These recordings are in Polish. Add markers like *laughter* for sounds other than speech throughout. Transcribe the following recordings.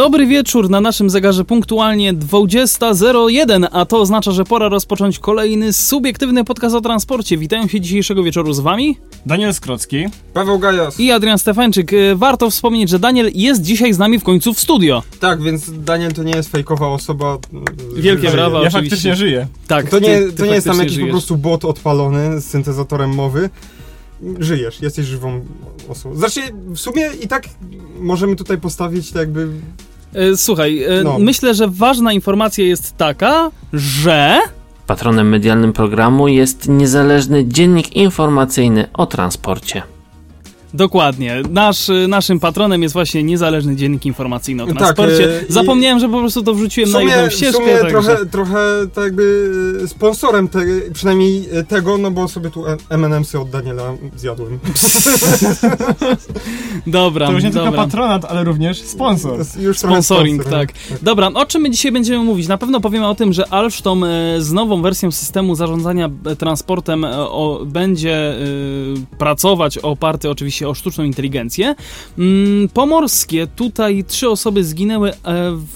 Dobry wieczór na naszym zegarze punktualnie 20.01, a to oznacza, że pora rozpocząć kolejny subiektywny podcast o transporcie. Witają się dzisiejszego wieczoru z wami Daniel Skrocki. Paweł Gajas. i Adrian Stefańczyk. E, Warto wspomnieć, że Daniel jest dzisiaj z nami w końcu w studio. Tak, więc Daniel to nie jest fejkowa osoba. Wielkie Żyje. brawa. Ja oczywiście. faktycznie żyję. Tak, To nie, ty- ty to nie jest tam jakiś żyjesz. po prostu bot odpalony z syntezatorem mowy. Żyjesz, jesteś żywą osobą. Znaczy, w sumie i tak możemy tutaj postawić tak jakby... E, Słuchaj, e, No. myślę, że ważna informacja jest taka, że... Patronem medialnym programu jest niezależny dziennik informacyjny o transporcie. Dokładnie. Nasz, e, naszym patronem jest właśnie niezależny dziennik informacyjny o Tak, transporcie. e, i- Zapomniałem, że po prostu to wrzuciłem W na jedną sumie, w ścieżkę. sumie także- trochę, trochę tak jakby e, sponsorem te, przynajmniej tego, no bo sobie tu M&M'sy od Daniela zjadłem. *laughs* Dobra, To już nie tylko dobra. patronat, ale również sponsor. Już Sponsoring, sponsor, tak. Dobra, o czym my dzisiaj będziemy mówić? Na pewno powiemy o tym, że Alstom e, z nową wersją systemu zarządzania e, transportem e, o, będzie e, pracować oparty oczywiście o sztuczną inteligencję. Mm, Pomorskie, tutaj trzy osoby zginęły e,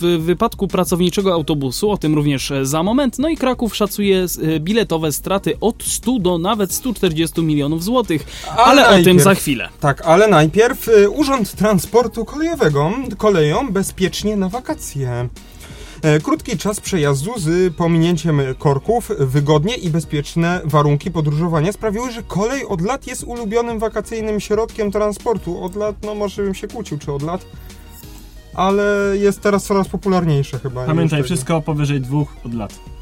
w wypadku pracowniczego autobusu, o tym również e, za moment. No i Kraków szacuje e, biletowe straty od 100 do nawet 140 milionów złotych, ale o tym najpierw- za chwilę. Tak, ale najpierw Urząd Transportu Kolejowego koleją bezpiecznie na wakacje. E, Krótki czas przejazdu z pominięciem korków, wygodnie i bezpieczne warunki podróżowania sprawiły, że kolej od lat jest ulubionym wakacyjnym środkiem transportu. Od lat, no może bym się kłócił, czy od lat, ale jest teraz coraz popularniejsze chyba. Pamiętaj, wszystko powyżej dwóch od lat.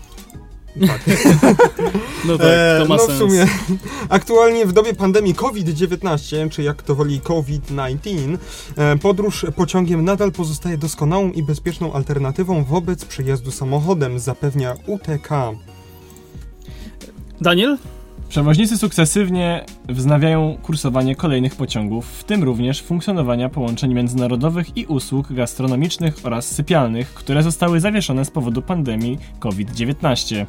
*laughs* No tak, E, to ma no sens. w sumie *laughs* aktualnie w dobie pandemii COVID-19, czy jak to woli COVID-19, e, podróż pociągiem nadal pozostaje doskonałą i bezpieczną alternatywą wobec przejazdu samochodem, zapewnia UTK. Daniel? Przewoźnicy sukcesywnie wznawiają kursowanie kolejnych pociągów, w tym również funkcjonowania połączeń międzynarodowych i usług gastronomicznych oraz sypialnych, które zostały zawieszone z powodu pandemii COVID-19.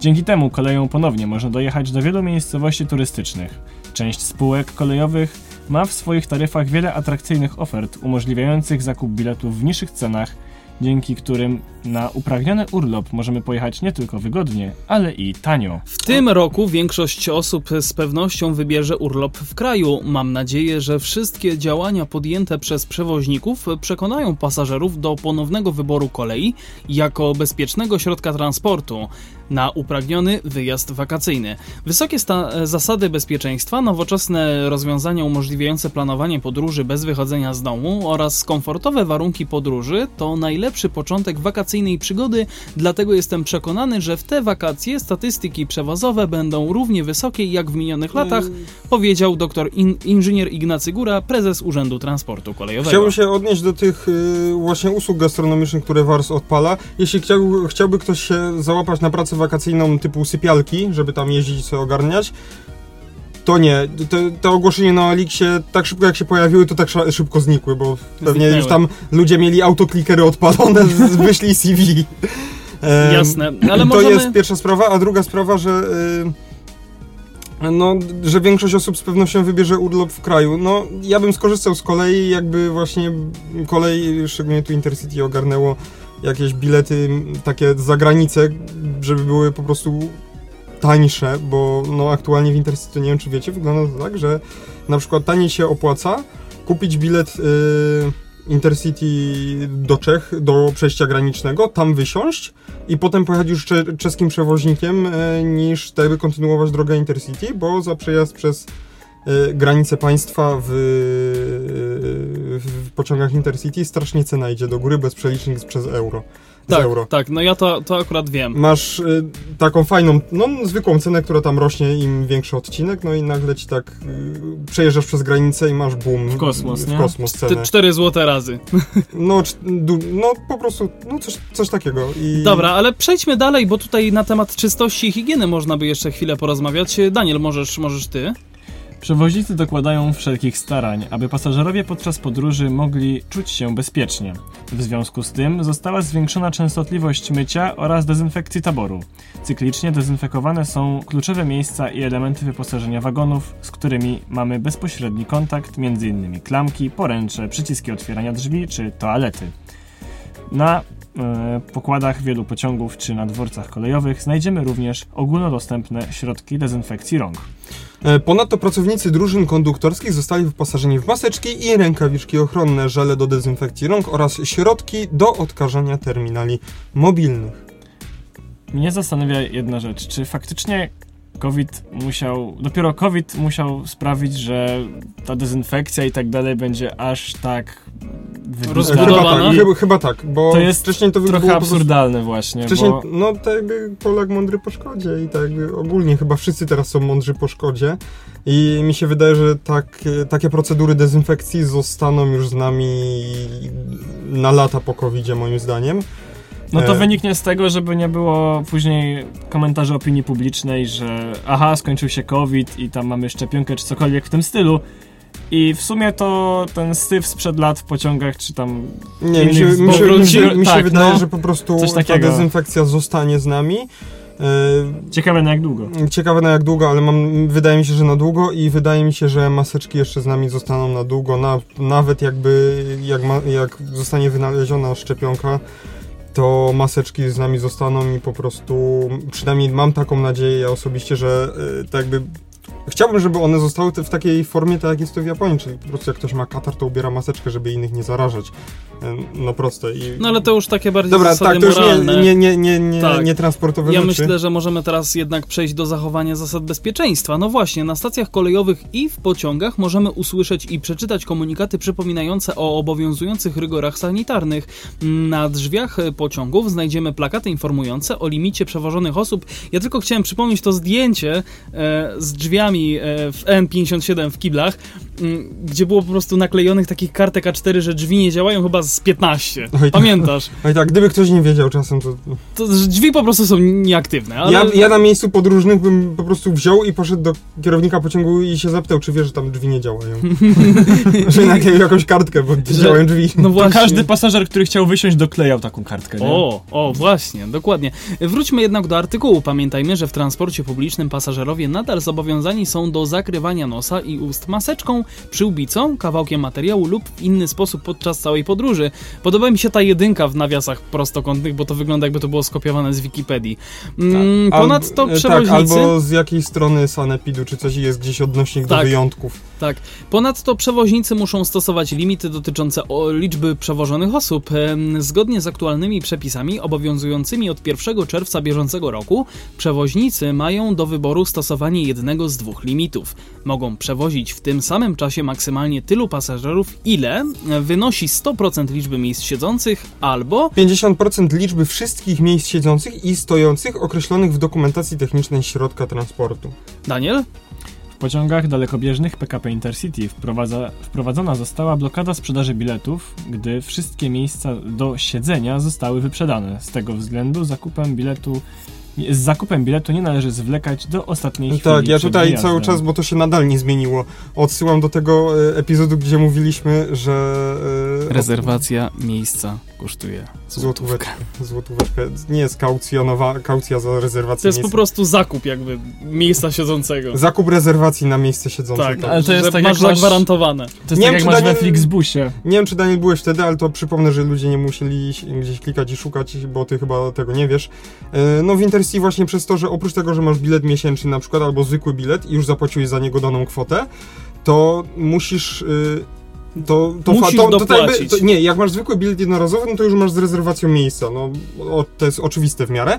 Dzięki temu koleją ponownie można dojechać do wielu miejscowości turystycznych. Część spółek kolejowych ma w swoich taryfach wiele atrakcyjnych ofert umożliwiających zakup biletów w niższych cenach, dzięki którym na upragniony urlop możemy pojechać nie tylko wygodnie, ale i tanio. W tym roku większość osób z pewnością wybierze urlop w kraju. Mam nadzieję, że wszystkie działania podjęte przez przewoźników przekonają pasażerów do ponownego wyboru kolei jako bezpiecznego środka transportu na upragniony wyjazd wakacyjny. Wysokie sta- zasady bezpieczeństwa, nowoczesne rozwiązania umożliwiające planowanie podróży bez wychodzenia z domu oraz komfortowe warunki podróży to najlepszy początek wakacyjnej przygody, dlatego jestem przekonany, że w te wakacje statystyki przewozowe będą równie wysokie jak w minionych latach, powiedział dr in- inżynier Ignacy Góra, prezes Urzędu Transportu Kolejowego. Chciałbym się odnieść do tych y, właśnie usług gastronomicznych, które WARS odpala. Jeśli chciał, chciałby ktoś się załapać na pracę wakacyjną typu sypialki, żeby tam jeździć i sobie ogarniać, to nie. Te, te ogłoszenia na Aliksie tak szybko jak się pojawiły, to tak sz- szybko znikły, bo pewnie Zniknęły. już tam ludzie mieli autoklikery odpalone, wyślij CV. *laughs* Jasne, ale to możemy... jest pierwsza sprawa, a druga sprawa, że y, no, że większość osób z pewnością wybierze urlop w kraju. No, ja bym skorzystał z kolei, jakby właśnie kolej, szczególnie tu Intercity ogarnęło jakieś bilety takie za granicę, żeby były po prostu tańsze, bo no aktualnie w Intercity, nie wiem czy wiecie, wygląda to tak, że na przykład taniej się opłaca kupić bilet y, Intercity do Czech, do przejścia granicznego, tam wysiąść i potem pojechać już cze- czeskim przewoźnikiem, e, niż wtedy kontynuować drogę Intercity, bo za przejazd przez granice państwa w, w pociągach Intercity strasznie cena idzie do góry, bez przelicznik przez euro. Tak, euro. tak, no ja to, to akurat wiem. Masz y, taką fajną, no zwykłą cenę, która tam rośnie im większy odcinek, no i nagle ci tak y, przejeżdżasz przez granicę i masz boom. W kosmos, w nie? kosmos cenę. Te 4 złote razy. *laughs* No, no po prostu, no coś, coś takiego. I... Dobra, ale przejdźmy dalej, bo tutaj na temat czystości i higieny można by jeszcze chwilę porozmawiać. Daniel, możesz, możesz ty? Przewoźnicy dokładają wszelkich starań, aby pasażerowie podczas podróży mogli czuć się bezpiecznie. W związku z tym została zwiększona częstotliwość mycia oraz dezynfekcji taboru. Cyklicznie dezynfekowane są kluczowe miejsca i elementy wyposażenia wagonów, z którymi mamy bezpośredni kontakt, m.in. klamki, poręcze, przyciski otwierania drzwi czy toalety. Na e, pokładach wielu pociągów czy na dworcach kolejowych znajdziemy również ogólnodostępne środki dezynfekcji rąk. E, Ponadto pracownicy drużyn konduktorskich zostali wyposażeni w maseczki i rękawiczki ochronne, żele do dezynfekcji rąk oraz środki do odkażania terminali mobilnych. Mnie zastanawia jedna rzecz, czy faktycznie COVID musiał, dopiero COVID musiał sprawić, że ta dezynfekcja i tak dalej będzie aż tak. Rozbudowana. Chyba tak, chyba, chyba tak, bo To jest wcześniej to Trochę po prostu- absurdalne właśnie, Wcześniej, bo no tak jakby Polak mądry po szkodzie i tak jakby ogólnie chyba wszyscy teraz są mądrzy po szkodzie i mi się wydaje, że tak, takie procedury dezynfekcji zostaną już z nami na lata po covid moim zdaniem. no to e- wyniknie z tego, żeby nie było później komentarzy opinii publicznej, że aha, skończył się COVID i tam mamy szczepionkę czy cokolwiek w tym stylu. I w sumie to ten syf sprzed lat w pociągach, czy tam Nie, mi się, mi się, mi się, mi się Tak, wydaje, no. że po prostu ta dezynfekcja zostanie z nami. E, ciekawe na jak długo. Ciekawe na jak długo, ale mam, wydaje mi się, że na długo i wydaje mi się, że maseczki jeszcze z nami zostaną na długo, na, nawet jakby jak, ma, jak zostanie wynaleziona szczepionka, to maseczki z nami zostaną i po prostu przynajmniej mam taką nadzieję ja osobiście, że y, tak jakby Chciałbym, żeby one zostały w takiej formie, tak jak jest to w Japonii, czyli po prostu jak ktoś ma katar, to ubiera maseczkę, żeby innych nie zarażać. No proste. I... No ale to już takie bardziej Dobra, zasady tak, to już moralne. nie, nie, nie, nie, Tak. nie transportowe Ja rzeczy. myślę, że możemy teraz jednak przejść do zachowania zasad bezpieczeństwa. No właśnie, na stacjach kolejowych i w pociągach możemy usłyszeć i przeczytać komunikaty przypominające o obowiązujących rygorach sanitarnych. Na drzwiach pociągów znajdziemy plakaty informujące o limicie przewożonych osób. Ja tylko chciałem przypomnieć to zdjęcie e, z drzwiami e, w N57 w kiblach, gdzie było po prostu naklejonych takich kartek A4, że drzwi nie działają chyba z 15. Oj, tak. Pamiętasz? *laughs* No i tak, gdyby ktoś nie wiedział czasem, to... To, że drzwi po prostu są nieaktywne. Ale... Ja, ja na miejscu podróżnych bym po prostu wziął i poszedł do kierownika pociągu i się zapytał, czy wie, że tam drzwi nie działają. *laughs* że nakleił jakąś kartkę, bo Że- działają drzwi. No To właśnie. każdy pasażer, który chciał wysiąść, doklejał taką kartkę. Nie? O, o, właśnie, dokładnie. Wróćmy jednak do artykułu. Pamiętajmy, że w transporcie publicznym pasażerowie nadal zobowiązani są do zakrywania nosa i ust maseczką, przyłbicą, kawałkiem materiału lub w inny sposób podczas całej podróży. Podoba mi się ta jedynka w nawiasach prostokątnych, bo to wygląda jakby to było skopiowane z Wikipedii. Mm, Ponadto Al- przewoźnicy... Tak, albo z jakiej strony sanepidu, czy coś jest gdzieś odnośnik do Tak. wyjątków. Tak. Ponadto przewoźnicy muszą stosować limity dotyczące liczby przewożonych osób. Zgodnie z aktualnymi przepisami obowiązującymi od 1 czerwca bieżącego roku, przewoźnicy mają do wyboru stosowanie jednego z dwóch limitów. Mogą przewozić w tym samym czasie maksymalnie tylu pasażerów, ile wynosi 100% liczby miejsc siedzących, albo 50% liczby wszystkich miejsc siedzących i stojących określonych w dokumentacji technicznej środka transportu. Daniel? W pociągach dalekobieżnych PKP Intercity wprowadza, wprowadzona została blokada sprzedaży biletów, gdy wszystkie miejsca do siedzenia zostały wyprzedane. Z tego względu zakupem biletu z zakupem biletu nie należy zwlekać do ostatniej chwili. Tak, ja tutaj wyjazdem. cały czas, bo to się nadal nie zmieniło, odsyłam do tego e, epizodu, gdzie mówiliśmy, że... e, Rezerwacja miejsca kosztuje Złotóweczkę. Złotóweczkę. Nie jest kaucjonowa, kaucja za rezerwację To jest po miejsca. prostu zakup jakby miejsca siedzącego. Zakup rezerwacji na miejsce siedzące. Tak, tak. ale to jest że tak, masz jak masz- zagwarantowane. To jest Nie tak wiem, jak czy masz Daniel- we Flixbusie. Nie wiem, czy Daniel byłeś wtedy, ale to przypomnę, że ludzie nie musieli gdzieś klikać i szukać, bo ty chyba tego nie wiesz. E, No w Intercity właśnie przez to, że oprócz tego, że masz bilet miesięczny na przykład, albo zwykły bilet i już zapłaciłeś za niego daną kwotę, to musisz... y, To, to, Musisz to, to, to, jakby, to Nie, jak masz zwykły bilet jednorazowy, no to już masz z rezerwacją miejsca. No, o, to jest oczywiste w miarę.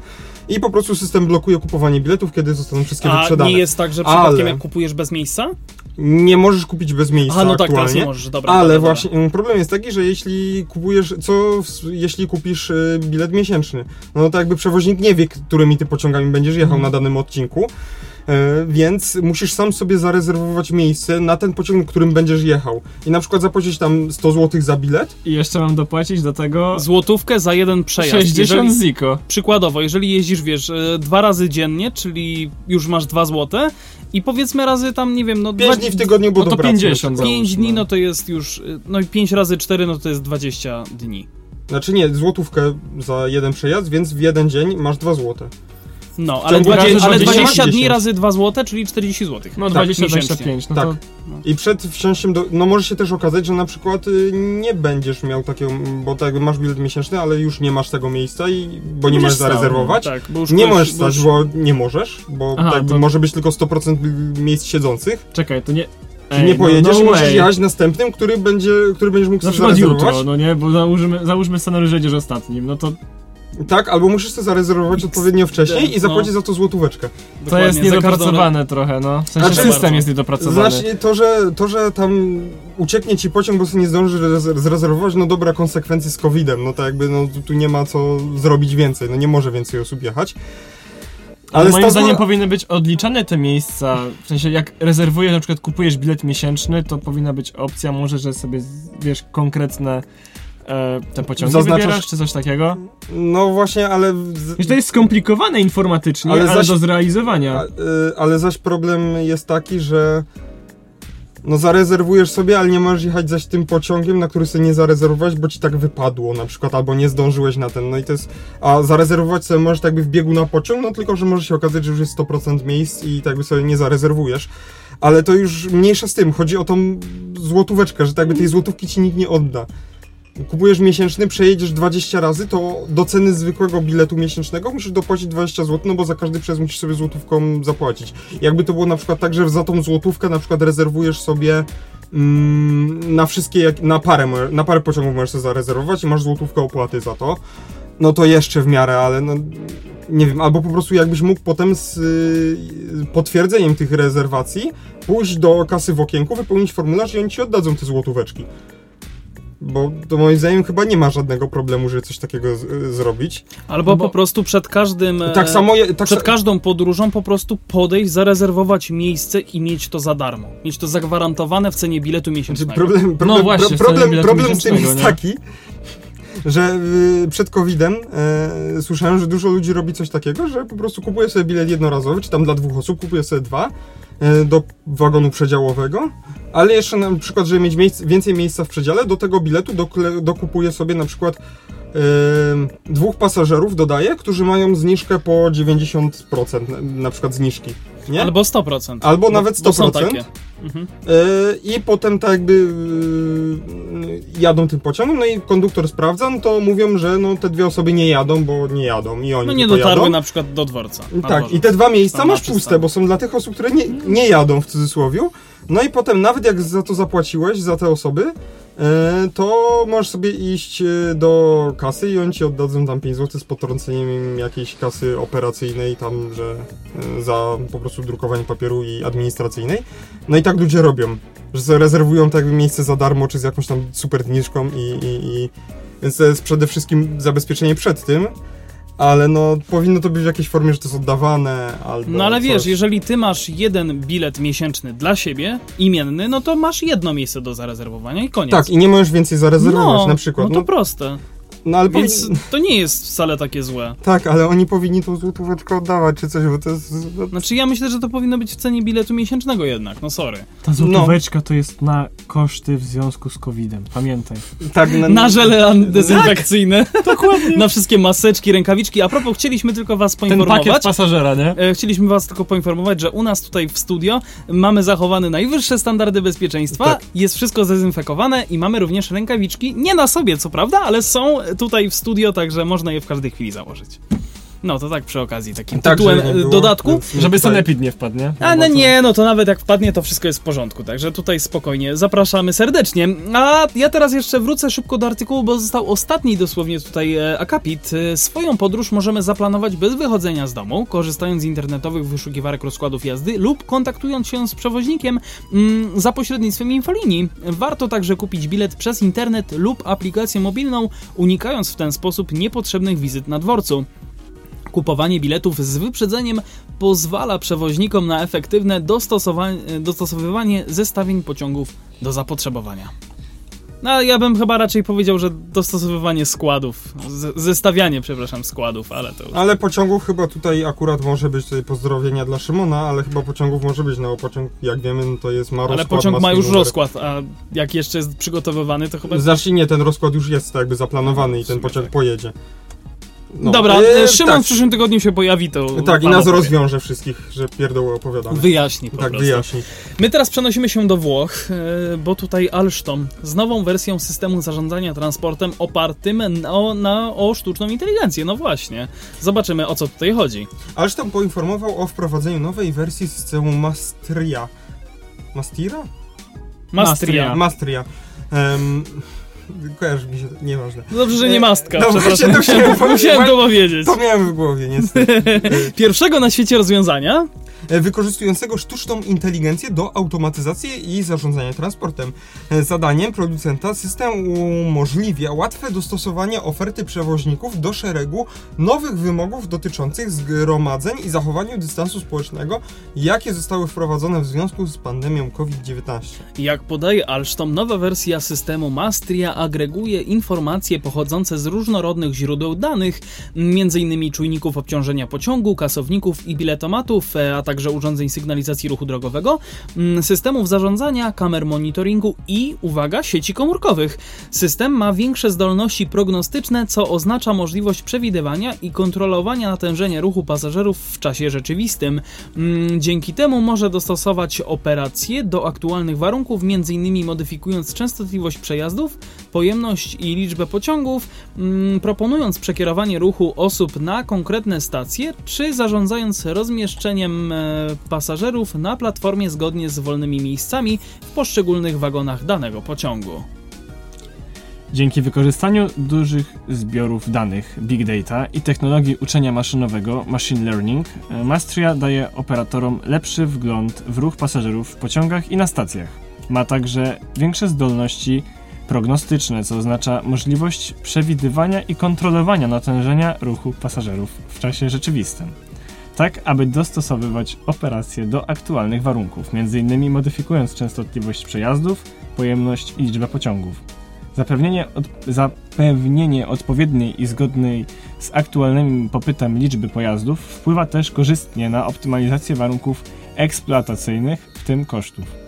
I po prostu system blokuje kupowanie biletów, kiedy zostaną wszystkie A wyprzedane. nie jest tak, że przypadkiem Ale- jak kupujesz bez miejsca? Nie możesz kupić bez miejsca Aha, no tak, aktualnie. nie możesz, dobra. Ale dobra, właśnie mm, problem jest taki, że jeśli kupujesz, co jeśli kupisz y, bilet miesięczny, no to jakby przewoźnik nie wie, którymi ty pociągami będziesz jechał Mhm. na danym odcinku więc musisz sam sobie zarezerwować miejsce na ten pociąg, którym będziesz jechał. I na przykład zapłacić tam 100 zł za bilet. I jeszcze mam dopłacić do tego Złotówkę za jeden przejazd. 60 Jeżeli, ziko. przykładowo, jeżeli jeździsz, wiesz, e, dwa razy dziennie, czyli już masz dwa złote i powiedzmy razy tam, nie wiem, no... 5 dwa- dni w tygodniu, bo no to do pracy 50 na przykład. 5 załóżmy. dni, no to jest już, y, no i 5 razy 4, no to jest 20 dni. Znaczy nie, złotówkę za jeden przejazd, więc w jeden dzień masz 2 złote. No, ale, ciągu 20, razy ale 20 20 dni 10. razy 2 złote, czyli 40 zł. No Tak, 20-25, no Tak. to I przed wsiąściem do... No może się też okazać, że na przykład y, nie będziesz miał takiego, bo tak jakby masz bilet miesięczny, ale już nie masz tego miejsca i... bo nie Będziesz możesz stał, zarezerwować. Tak, bo już Nie ktoś- możesz bo stać, już- bo nie możesz, bo Aha, tak to- może być tylko 100% miejsc siedzących. czekaj, to nie... Ej, nie pojedziesz no, i no możesz way. jechać następnym, który będzie, który będziesz mógł Na sobie przykład zarezerwować. jutro, no nie, bo załóżmy, załóżmy scenariusz, że jedziesz ostatnim, no to Tak, albo musisz sobie zarezerwować odpowiednio wcześniej i no. zapłacić za to złotóweczkę. to Dokładnie, jest każdą- niedopracowane trochę, no. W sensie Znaczy- system jest niedopracowany. Znaczy to że, to, że tam ucieknie ci pociąg, bo sobie nie zdążysz rez- zrezerwować, no dobra, konsekwencje z COVID-em, no to jakby no, tu- tu nie ma co zrobić więcej, no nie może więcej osób jechać. Ale moim zdaniem powinny być odliczane te miejsca, w sensie jak rezerwujesz, na przykład kupujesz bilet miesięczny, to powinna być opcja może, że sobie, wiesz, konkretne e, te pociągi Zaznaczasz- wybierasz, czy coś takiego. No właśnie, ale... z- to jest skomplikowane informatycznie, Ale ale, zaś- do zrealizowania. A, y, ale zaś problem jest taki, że no zarezerwujesz sobie, ale nie możesz jechać zaś tym pociągiem, na który sobie nie zarezerwowałeś, bo ci tak wypadło na przykład, albo nie zdążyłeś na ten, no i to jest, a zarezerwować sobie możesz tak jakby w biegu na pociąg, no tylko, że może się okazać, że już jest 100% miejsc i tak jakby sobie nie zarezerwujesz. Ale to już mniejsza z tym, chodzi o tą złotóweczkę, że tak jakby tej złotówki ci nikt nie odda. Kupujesz miesięczny, przejedziesz 20 razy, to do ceny zwykłego biletu miesięcznego musisz dopłacić 20 zł, no bo za każdy przejazd musisz sobie złotówką zapłacić. Jakby to było na przykład tak, że za tą złotówkę na przykład rezerwujesz sobie mm, na wszystkie, na parę, na parę pociągów możesz sobie zarezerwować i masz złotówkę opłaty za to, no to jeszcze w miarę, ale no nie wiem, albo po prostu jakbyś mógł potem z y, potwierdzeniem tych rezerwacji pójść do kasy w okienku, wypełnić formularz i oni ci oddadzą te złotóweczki. Bo to moim zdaniem chyba nie ma żadnego problemu, żeby coś takiego z, zrobić. Albo No bo- po prostu przed każdym... e, Tak samo je, tak Przed sa- każdą podróżą po prostu podejść, zarezerwować miejsce i mieć to za darmo. Mieć to zagwarantowane w cenie biletu Znaczy, miesięcznego. problem, problem, No właśnie, problem, biletu problem z tym jest taki, że y, przed COVID-em e, słyszałem, że dużo ludzi robi coś takiego, że po prostu kupuje sobie bilet jednorazowy, czy tam dla dwóch osób, kupuje sobie dwa e, do wagonu przedziałowego, ale jeszcze na przykład, żeby mieć miejsc, więcej miejsca w przedziale, do tego biletu dokle, sobie na przykład e, dwóch pasażerów, dodaje, którzy mają zniżkę po 90% na, na przykład zniżki. Nie? Albo 100%. Albo Bo- nawet bo są 100%. takie. Mhm. Yy, I potem tak jakby yy, jadą tym pociągiem, no i konduktor sprawdza, no to mówią, że no te dwie osoby nie jadą, bo nie jadą i oni No nie dotarły jadą. na przykład do dworca. Tak, dworzec. i te dwa miejsca Tam masz puste, przystanek. bo są dla tych osób, które nie, nie jadą w cudzysłowie. No i potem nawet jak za to zapłaciłeś, za te osoby, to możesz sobie iść yy, do kasy i oni ci oddadzą tam 5 zł z potrąceniem jakiejś kasy operacyjnej tam, że yy, za po prostu drukowanie papieru i administracyjnej. No i tak ludzie robią, że rezerwują tak jakby miejsce za darmo, czy z jakąś tam super zniżką i, i, i więc to jest przede wszystkim zabezpieczenie przed tym, ale no powinno to być w jakiejś formie, że to jest oddawane albo No ale coś. wiesz, jeżeli ty masz jeden bilet miesięczny dla siebie, imienny, no to masz jedno miejsce do zarezerwowania i koniec. Tak, i nie możesz więcej zarezerwować no, na przykład. No No, to proste. No ale Więc powinni... to nie jest wcale takie złe. Tak, ale oni powinni tą złotóweczkę oddawać czy coś, bo to jest... no, Znaczy ja myślę, że to powinno być w cenie biletu miesięcznego jednak, no sorry. Ta złotóweczka to jest na koszty w związku z COVID-em, pamiętaj. Tak, na, Na żele an- dezynfekcyjne. Dokładnie. *laughs* Na wszystkie maseczki, rękawiczki. A propos, chcieliśmy tylko was Ten poinformować. pakiet pasażera, nie? E, Chcieliśmy Was tylko poinformować, że u nas tutaj w studio mamy zachowane najwyższe standardy bezpieczeństwa, Tak. jest wszystko zdezynfekowane i mamy również rękawiczki, nie na sobie co prawda, ale są tutaj w studio, także można je w każdej chwili założyć. No to tak przy okazji, takim Tak, tytułem żeby e, było, dodatku. Żeby tutaj- sanepid nie wpadł, nie? A no nie, no to nawet jak wpadnie, to wszystko jest w porządku, także tutaj spokojnie, zapraszamy serdecznie. A ja teraz jeszcze wrócę szybko do artykułu, bo został ostatni dosłownie tutaj e, akapit. E, Swoją podróż możemy zaplanować bez wychodzenia z domu, korzystając z internetowych wyszukiwarek rozkładów jazdy lub kontaktując się z przewoźnikiem mm, za pośrednictwem infolinii. Warto także kupić bilet przez internet lub aplikację mobilną, unikając w ten sposób niepotrzebnych wizyt na dworcu. Kupowanie biletów z wyprzedzeniem pozwala przewoźnikom na efektywne dostosowywanie zestawień pociągów do zapotrzebowania. No, ja bym chyba raczej powiedział, że dostosowywanie składów, zestawianie, przepraszam, składów, ale to... Już... Ale pociągów chyba tutaj akurat może być tutaj pozdrowienia dla Szymona, ale chyba pociągów może być, no pociąg, jak wiemy, no to jest ma rozkład. Ale pociąg ma już numer. rozkład, a jak jeszcze jest przygotowywany, to chyba... Zacznij, nie, ten rozkład już jest tak jakby zaplanowany i ten pociąg tak. pojedzie. No. Dobra, e, Szymon tak. w przyszłym tygodniu się pojawi, to... Tak, i nas rozwiąże wszystkich, że pierdoły opowiadamy. Wyjaśni po Tak, prostu. wyjaśni. My teraz przenosimy się do Włoch, e, bo tutaj Alstom z nową wersją systemu zarządzania transportem opartym na, na, o sztuczną inteligencję. No właśnie. Zobaczymy, o co tutaj chodzi. Alstom poinformował o wprowadzeniu nowej wersji systemu Mastria. Mastira? Mastria. Mastria. Um, Kojarzy mi się, nieważne. No dobrze, że nie mastka. No właśnie, to musiałem, musiałem to powiedzieć. To miałem w głowie, niestety. *laughs* Pierwszego na świecie rozwiązania E, wykorzystującego sztuczną inteligencję do automatyzacji i zarządzania transportem. E, zadaniem producenta system umożliwia łatwe dostosowanie oferty przewoźników do szeregu nowych wymogów dotyczących zgromadzeń i zachowania dystansu społecznego, jakie zostały wprowadzone w związku z pandemią COVID-19. Jak podaje Alstom, nowa wersja systemu Mastria agreguje informacje pochodzące z różnorodnych źródeł danych, m.in. czujników obciążenia pociągu, kasowników i biletomatów, e, a także także urządzeń sygnalizacji ruchu drogowego, mm, systemów zarządzania, kamer monitoringu i, uwaga, sieci komórkowych. System ma większe zdolności prognostyczne, co oznacza możliwość przewidywania i kontrolowania natężenia ruchu pasażerów w czasie rzeczywistym. Mm, dzięki temu może dostosować operacje do aktualnych warunków, m.in. modyfikując częstotliwość przejazdów, pojemność i liczbę pociągów, mm, proponując przekierowanie ruchu osób na konkretne stacje, czy zarządzając rozmieszczeniem e, pasażerów na platformie zgodnie z wolnymi miejscami w poszczególnych wagonach danego pociągu. Dzięki wykorzystaniu dużych zbiorów danych Big Data i technologii uczenia maszynowego Machine Learning, Mastria daje operatorom lepszy wgląd w ruch pasażerów w pociągach i na stacjach. Ma także większe zdolności prognostyczne, co oznacza możliwość przewidywania i kontrolowania natężenia ruchu pasażerów w czasie rzeczywistym tak aby dostosowywać operacje do aktualnych warunków, m.in. modyfikując częstotliwość przejazdów, pojemność i liczbę pociągów. Zapewnienie, od, zapewnienie odpowiedniej i zgodnej z aktualnym popytem liczby pojazdów wpływa też korzystnie na optymalizację warunków eksploatacyjnych, w tym kosztów.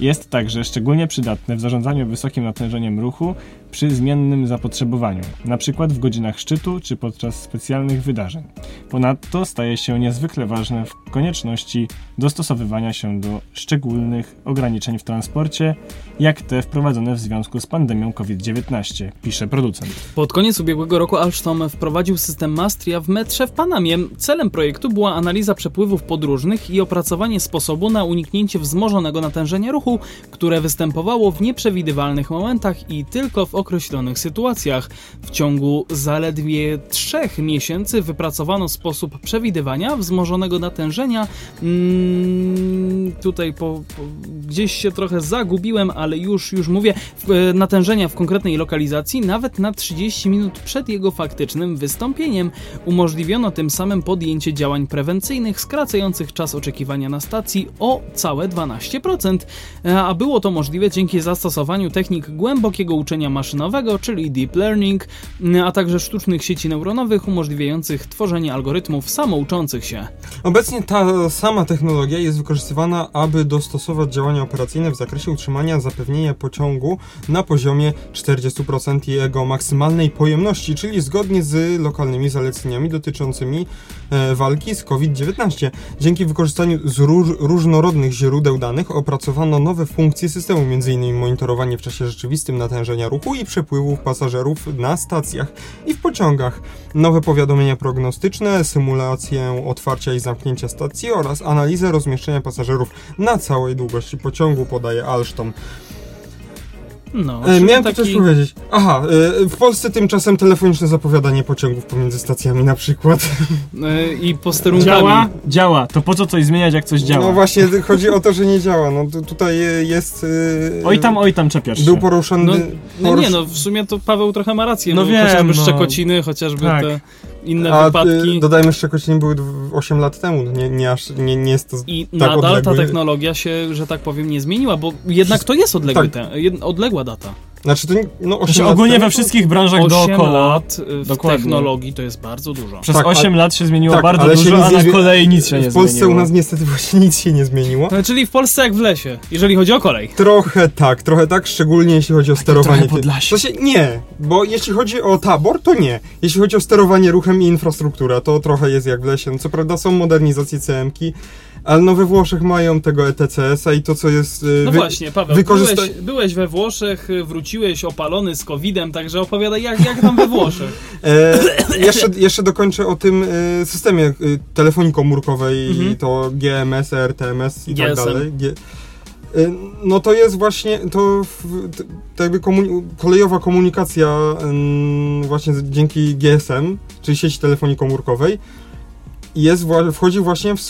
Jest także szczególnie przydatne w zarządzaniu wysokim natężeniem ruchu przy zmiennym zapotrzebowaniu, np. w godzinach szczytu czy podczas specjalnych wydarzeń. Ponadto staje się niezwykle ważne w konieczności dostosowywania się do szczególnych ograniczeń w transporcie, jak te wprowadzone w związku z pandemią COVID-19, pisze producent. Pod koniec ubiegłego roku Alstom wprowadził system Mastria w metrze w Panamie. Celem projektu była analiza przepływów podróżnych i opracowanie sposobu na uniknięcie wzmożonego natężenia ruchu, które występowało w nieprzewidywalnych momentach i tylko w określonych sytuacjach. W ciągu zaledwie trzech miesięcy wypracowano sposób przewidywania wzmożonego natężenia. Hmm, tutaj po, po, gdzieś się trochę zagubiłem, ale już, już mówię, e, natężenia w konkretnej lokalizacji nawet na 30 minut przed jego faktycznym wystąpieniem. Umożliwiono tym samym podjęcie działań prewencyjnych skracających czas oczekiwania na stacji o całe 12%, e, a było to możliwe dzięki zastosowaniu technik głębokiego uczenia maszyn maszynowego, czyli deep learning, a także sztucznych sieci neuronowych umożliwiających tworzenie algorytmów samouczących się. Obecnie ta sama technologia jest wykorzystywana, aby dostosować działania operacyjne w zakresie utrzymania zapewnienia pociągu na poziomie 40% jego maksymalnej pojemności, czyli zgodnie z lokalnymi zaleceniami dotyczącymi walki z COVID-19. Dzięki wykorzystaniu róż, różnorodnych źródeł danych opracowano nowe funkcje systemu, m.in. monitorowanie w czasie rzeczywistym natężenia ruchu i przepływów pasażerów na stacjach i w pociągach, nowe powiadomienia prognostyczne, symulację otwarcia i zamknięcia stacji oraz analizę rozmieszczenia pasażerów na całej długości pociągu, podaje Alstom. No, e, Miałem taki... coś powiedzieć. Aha, e, w Polsce tymczasem telefoniczne zapowiadanie pociągów pomiędzy stacjami na przykład. E, I posterunkami. Działa? Działa. To po co coś zmieniać, jak coś działa? No właśnie, chodzi o to, że nie działa. No tutaj jest... Oj tam, oj tam czepiasz Był poruszony... No, no nie, no w sumie to Paweł trochę ma rację. No, no wiem, chociażby no. Szczekociny, chociażby tak. te inne A wypadki. y, dodajmy jeszcze, nie były dw- 8 lat temu, nie, nie, aż, nie, nie jest to... I tak nadal ta odległy. technologia się, że tak powiem, nie zmieniła, bo jednak to jest odległy Tak. te, odległa data. Znaczy to no 8 Znaczy, lat ogólnie temu, we wszystkich branżach 8 dookoła lat y, w Dokładnie. technologii to jest bardzo dużo. przez Tak, 8 ale- lat się zmieniło tak, bardzo dużo, a na kolei nic się nie W Polsce zmieniło. u nas niestety właśnie nic się nie zmieniło. No, czyli w Polsce jak w lesie, jeżeli chodzi o kolej. Trochę tak, trochę tak, szczególnie jeśli chodzi o sterowanie. trochę Podlasie. To się, nie, bo jeśli chodzi o tabor, to nie. Jeśli chodzi o sterowanie ruchem i infrastrukturę, to trochę jest jak w lesie. No, co prawda są modernizacje CM-ki, ale no we Włoszech mają tego ETCS-a i to co jest... y, No wy- właśnie, Paweł, wykorzysta- byłeś, byłeś we Włoszech, y, wróciłeś opalony z COVID-em, także opowiadaj jak, jak tam we Włoszech. *laughs* E, jeszcze, jeszcze dokończę o tym e, systemie telefonii komórkowej, Mhm. i to GMS, RTMS i tak GSM. dalej. G, no to jest właśnie to, to jakby komuni- kolejowa komunikacja właśnie dzięki GSM, czyli sieci telefonii komórkowej jest, wchodzi właśnie w,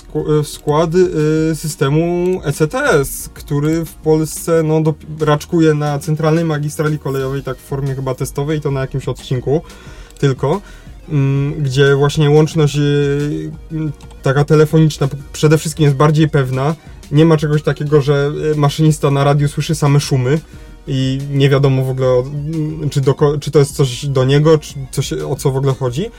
w skład y, systemu ECTS, który w Polsce no, raczkuje na centralnej magistrali kolejowej, tak w formie chyba testowej, to na jakimś odcinku tylko, mm, gdzie właśnie łączność mm, taka telefoniczna przede wszystkim jest bardziej pewna. Nie ma czegoś takiego, że maszynista na radiu słyszy same szumy i nie wiadomo w ogóle, czy, do, czy to jest coś do niego, czy coś, o co w ogóle chodzi.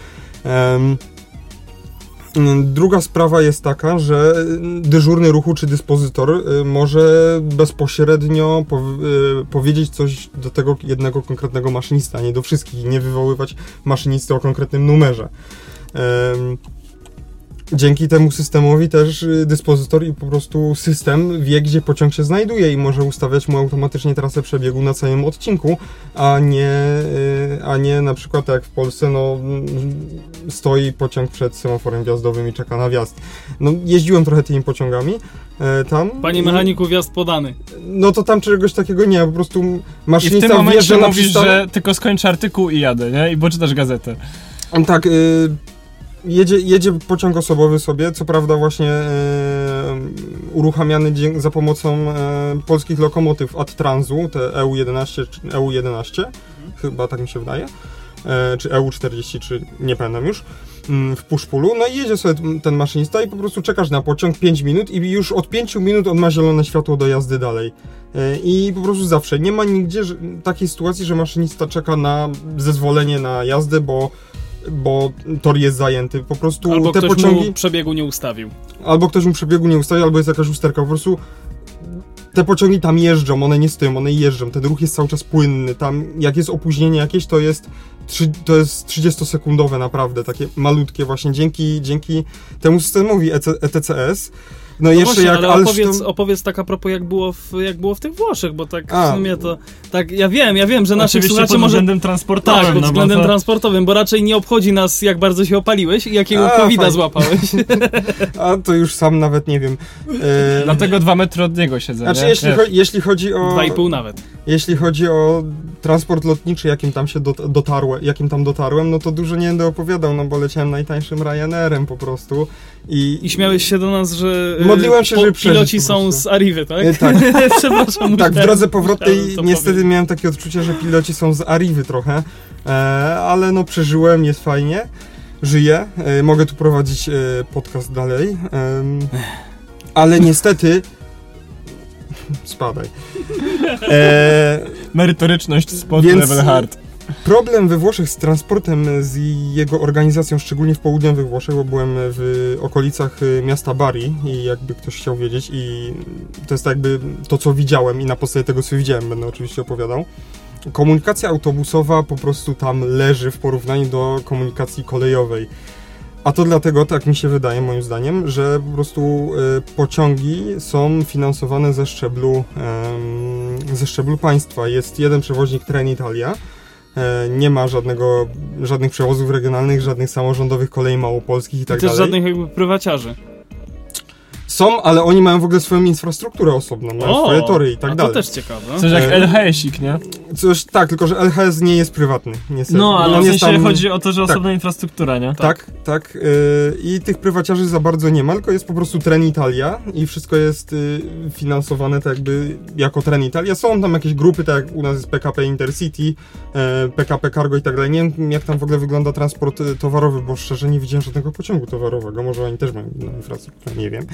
Druga sprawa jest taka, że y, dyżurny ruchu czy dyspozytor y, może bezpośrednio po, y, powiedzieć coś do tego jednego konkretnego maszynista, nie do wszystkich, nie wywoływać maszynisty o konkretnym numerze. Dzięki temu systemowi też y, dyspozytor i po prostu system wie, gdzie pociąg się znajduje i może ustawiać mu automatycznie trasę przebiegu na całym odcinku, a nie, y, a nie na przykład jak w Polsce, no stoi pociąg przed semaforem wjazdowym i czeka na wjazd. No jeździłem trochę tymi pociągami e, tam. Panie i- mechaniku, wjazd podany. No to tam czegoś takiego nie, po prostu I w maszynista tym momencie wjeżdża na mówisz, przystanek. że tylko skończę artykuł i jadę, nie? I bo czytasz gazetę. Tak, y, jedzie, jedzie pociąg osobowy sobie, co prawda właśnie y, uruchamiany za pomocą y, polskich lokomotyw Adtransu, te EU11 czy EU11, chyba tak mi się wydaje, y, czy EU43, nie pamiętam już, mm, w puszpulu, no i jedzie sobie ten maszynista i po prostu czekasz na pociąg 5 minut i już od 5 minut on ma zielone światło do jazdy dalej. Y, I po prostu zawsze. Nie ma nigdzie takiej sytuacji, że maszynista czeka na zezwolenie na jazdę, bo bo tor jest zajęty. Po prostu Albo te ktoś pociągi, mu przebiegu nie ustawił. albo ktoś mu przebiegu nie ustawi, albo jest jakaś usterka. Po prostu te pociągi tam jeżdżą, one nie stoją, one jeżdżą. Ten ruch jest cały czas płynny. Tam jak jest opóźnienie jakieś, to jest, to jest 30-sekundowe naprawdę, takie malutkie właśnie. Dzięki, dzięki temu systemowi ETCS. No, No jeszcze właśnie, jak ale opowiedz, opowiedz tak a propos jak było, w, jak było w tych Włoszech, bo tak A. w sumie to, tak ja wiem, ja wiem, że naszych Oczywiście słuchaczy pod może... względem transportowym, Tak, pod no bo względem to- transportowym, bo raczej nie obchodzi nas, jak bardzo się opaliłeś i jakiego covid złapałeś. *laughs* A to już sam nawet nie wiem. E, Dlatego dwa metry od niego siedzę, Znaczy, nie? jeśli, cho- jeśli chodzi o... Dwa i pół nawet. Jeśli chodzi o transport lotniczy, jakim tam się dot- dotarłem, jakim tam dotarłem, no to dużo nie będę opowiadał, no bo leciałem najtańszym Ryanairem po prostu i... I śmiałeś się do nas, że Modliłem się, żeby przeżyć piloci po są z Arrivy, tak? E, tak. *laughs* Przepraszam. Tak, w drodze powrotnej niestety powiedzieć. miałem takie odczucie, że piloci są z Arrivy trochę, e, ale no przeżyłem, jest fajnie, żyję, e, mogę tu prowadzić e, podcast dalej, ale niestety... *laughs* Spadaj. E, Merytoryczność spod Więc- level hard. Problem we Włoszech z transportem, z jego organizacją, szczególnie w południowych Włoszech, bo byłem w okolicach y, miasta Bari i jakby ktoś chciał wiedzieć i to jest jakby to, co widziałem i na podstawie tego, co widziałem, będę oczywiście opowiadał. Komunikacja autobusowa po prostu tam leży w porównaniu do komunikacji kolejowej. A to dlatego, tak mi się wydaje, moim zdaniem, że po prostu y, pociągi są finansowane ze szczeblu, ze szczeblu państwa. Jest jeden przewoźnik Trenitalia, E, Nie ma żadnego, żadnych przewozów regionalnych, żadnych samorządowych kolei małopolskich i tak I też dalej. żadnych jakby prywaciarzy. Są, ale oni mają w ogóle swoją infrastrukturę osobną, mają swoje tory i tak a dalej. to też ciekawe. Coś jak E, LHS-ik, nie? Coś, tak, tylko że LHS nie jest prywatny, niestety. No, ale w sensie tam- chodzi o to, że tak. osobna infrastruktura, nie? Tak, tak. yy, I tych prywaciarzy za bardzo nie ma, tylko jest po prostu Tren Italia i wszystko jest y, finansowane tak jakby jako Tren Italia. Są tam jakieś grupy, tak jak u nas jest PKP Intercity, e, PKP Cargo i tak dalej. Nie wiem, jak tam w ogóle wygląda transport towarowy, bo szczerze nie widziałem żadnego pociągu towarowego. Może oni też mają infrastrukturę, nie wiem.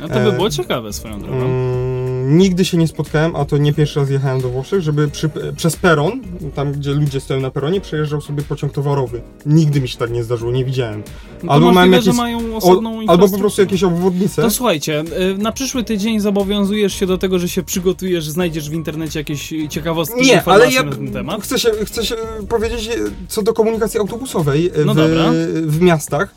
No to by e, było ciekawe swoją drogą. Mm, nigdy się nie spotkałem, a to nie pierwszy raz jechałem do Włoszech, żeby przy, przez peron, tam gdzie ludzie stoją na peronie, przejeżdżał sobie pociąg towarowy. Nigdy mi się tak nie zdarzyło, nie widziałem. No albo możliwe, mają jakieś- mają O, osobną albo po prostu jakieś obwodnice. To słuchajcie, y, na przyszły tydzień zobowiązujesz się do tego, że się przygotujesz, znajdziesz w internecie jakieś ciekawostki, Nie, ale ja na ten temat. chcę się, chcę się powiedzieć e, co do komunikacji autobusowej e, No w, dobra. w miastach.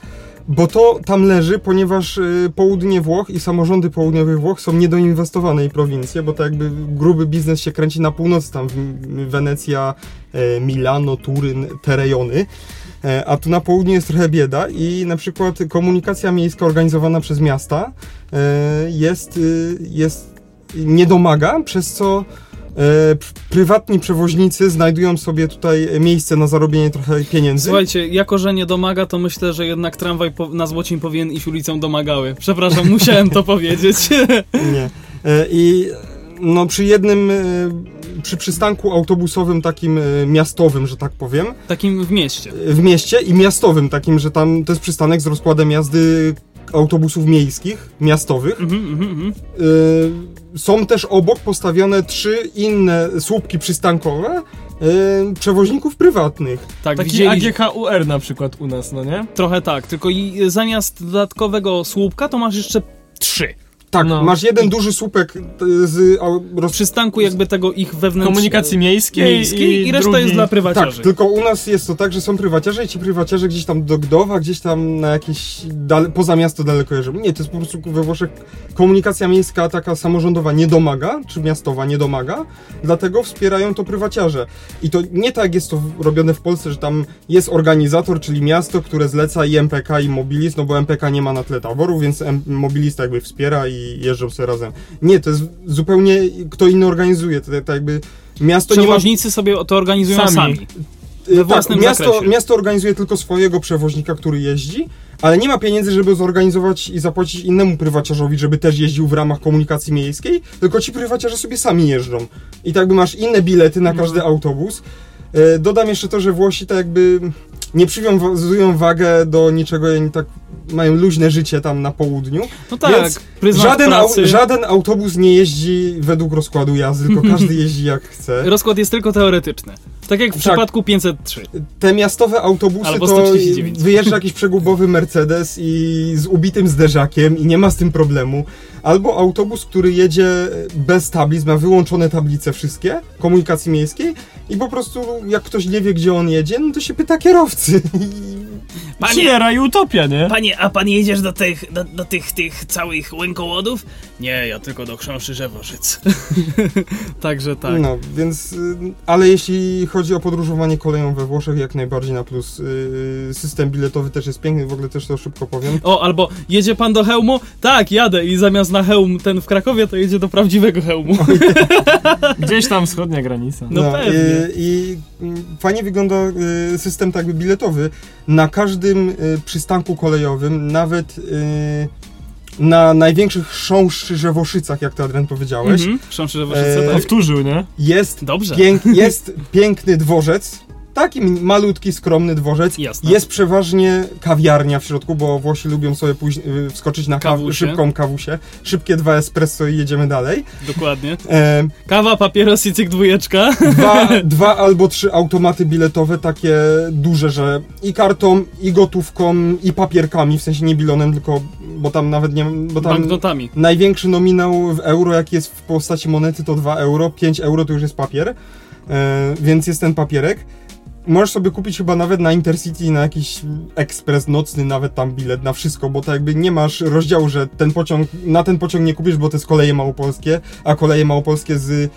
Bo to tam leży, ponieważ y, południe Włoch i samorządy południowych Włoch są niedoinwestowane i prowincje, bo to jakby gruby biznes się kręci na północ, tam Wenecja, e, Milano, Turyn, te rejony. E, A tu na południu jest trochę bieda i na przykład komunikacja miejska organizowana przez miasta e, jest, y, jest nie domaga, przez co prywatni przewoźnicy znajdują sobie tutaj miejsce na zarobienie trochę pieniędzy. Słuchajcie, jako że nie domaga, to myślę, że jednak tramwaj na Złocin powinien iść ulicą Domagały. Przepraszam, *laughs* musiałem to powiedzieć. *laughs* Nie. E, I no przy jednym, e, przy przystanku autobusowym takim e, miastowym, że tak powiem, Takim w mieście. e, w mieście i miastowym takim, że tam to jest przystanek z rozkładem jazdy autobusów miejskich, miastowych. Mhm, mhm, mhm. E, Są też obok postawione trzy inne słupki przystankowe e, przewoźników prywatnych. Tak, Taki widzieli, AGHUR na przykład u nas, no nie? trochę tak, tylko i zamiast dodatkowego słupka, to masz jeszcze trzy. Tak, No. masz jeden duży słupek e, z roz... przystanku jakby tego ich wewnętrznego. Komunikacji miejskiej, miejskiej i, reszta drugi... jest dla Tak, prywaciarzy. tylko u nas jest to tak, że są prywaciarze i ci prywaciarze gdzieś tam do Gdowa, gdzieś tam na jakieś dale, poza miasto daleko jeżdżą. Nie, to jest po prostu we Włoszech komunikacja miejska taka samorządowa nie domaga, czy miastowa nie domaga, dlatego wspierają to prywaciarze. I to nie tak jest to robione w Polsce, że tam jest organizator, czyli miasto, które zleca i MPK i Mobilis, no bo MPK nie ma na tle taboru, więc M- Mobilista jakby wspiera i jeżdżą sobie razem. Nie, to jest zupełnie kto inny organizuje, to, to jakby miasto nie ma Przewoźnicy sobie to organizują Sami. sami. Y, tak, miasto, zakresie. miasto organizuje tylko swojego przewoźnika, który jeździ, ale nie ma pieniędzy, żeby zorganizować i zapłacić innemu prywaciarzowi, żeby też jeździł w ramach komunikacji miejskiej, tylko ci prywaciarze sobie sami jeżdżą. I tak by masz inne bilety na każdy autobus. E, Dodam jeszcze to, że Włosi tak jakby nie przywiązują wagę do niczego, oni tak mają luźne życie tam na południu. No tak, Więc Żaden, au, żaden autobus nie jeździ według rozkładu jazdy, tylko *laughs* każdy jeździ jak chce. Rozkład jest tylko teoretyczny. Tak jak w Tak. przypadku 503. Te miastowe autobusy Albo to 139. wyjeżdża jakiś przegubowy Mercedes i z ubitym zderzakiem i nie ma z tym problemu. Albo autobus, który jedzie bez tablic, ma wyłączone tablice wszystkie komunikacji miejskiej i po prostu jak ktoś nie wie gdzie on jedzie, no to się pyta kierowcy. *laughs* Panie, i utopia, nie? panie, a pan jedziesz do tych, do, do tych, tych całych łękołodów? Nie, ja tylko do Chrząszy Rzeworzyc. *laughs* Także tak. No, więc, y, ale jeśli chodzi o podróżowanie koleją we Włoszech, jak najbardziej na plus. Y, System biletowy też jest piękny, w ogóle też to szybko powiem. O, albo jedzie pan do hełmu? Tak, jadę i zamiast na hełm ten w Krakowie, to jedzie do prawdziwego hełmu. *laughs* Gdzieś tam wschodnia granica. No pewnie. y, I mm, fajnie wygląda y, system tak biletowy. Na każdym y, przystanku kolejowym, nawet na największych chrząszczywoszycach, jak to Adrian powiedziałeś, Mhm. Chrząszy Rzeworzyce, E, tak. Powtórzył, nie? jest, Dobrze. pięk, jest piękny dworzec. Taki malutki, skromny dworzec. Jasne. Jest przeważnie kawiarnia w środku, bo Włosi lubią sobie pójść, y, wskoczyć na kaw- Kawusie. szybką kawusię. Szybkie dwa espresso i jedziemy dalej. Dokładnie. E, Kawa, papieros i cyk dwójeczka. dwa, *laughs* dwa albo trzy automaty biletowe, takie duże, że i kartą, i gotówką, i papierkami, w sensie nie bilonem, tylko, bo tam nawet nie, bo tam Banknotami. największy nominał w euro, jaki jest w postaci monety, to 2 euro, 5 euro to już jest papier, e, więc jest ten papierek. Możesz sobie kupić chyba nawet na Intercity, na jakiś ekspres nocny, nawet tam bilet, na wszystko, bo to jakby nie masz rozdziału, że ten pociąg, na ten pociąg nie kupisz, bo to jest koleje małopolskie, a koleje małopolskie z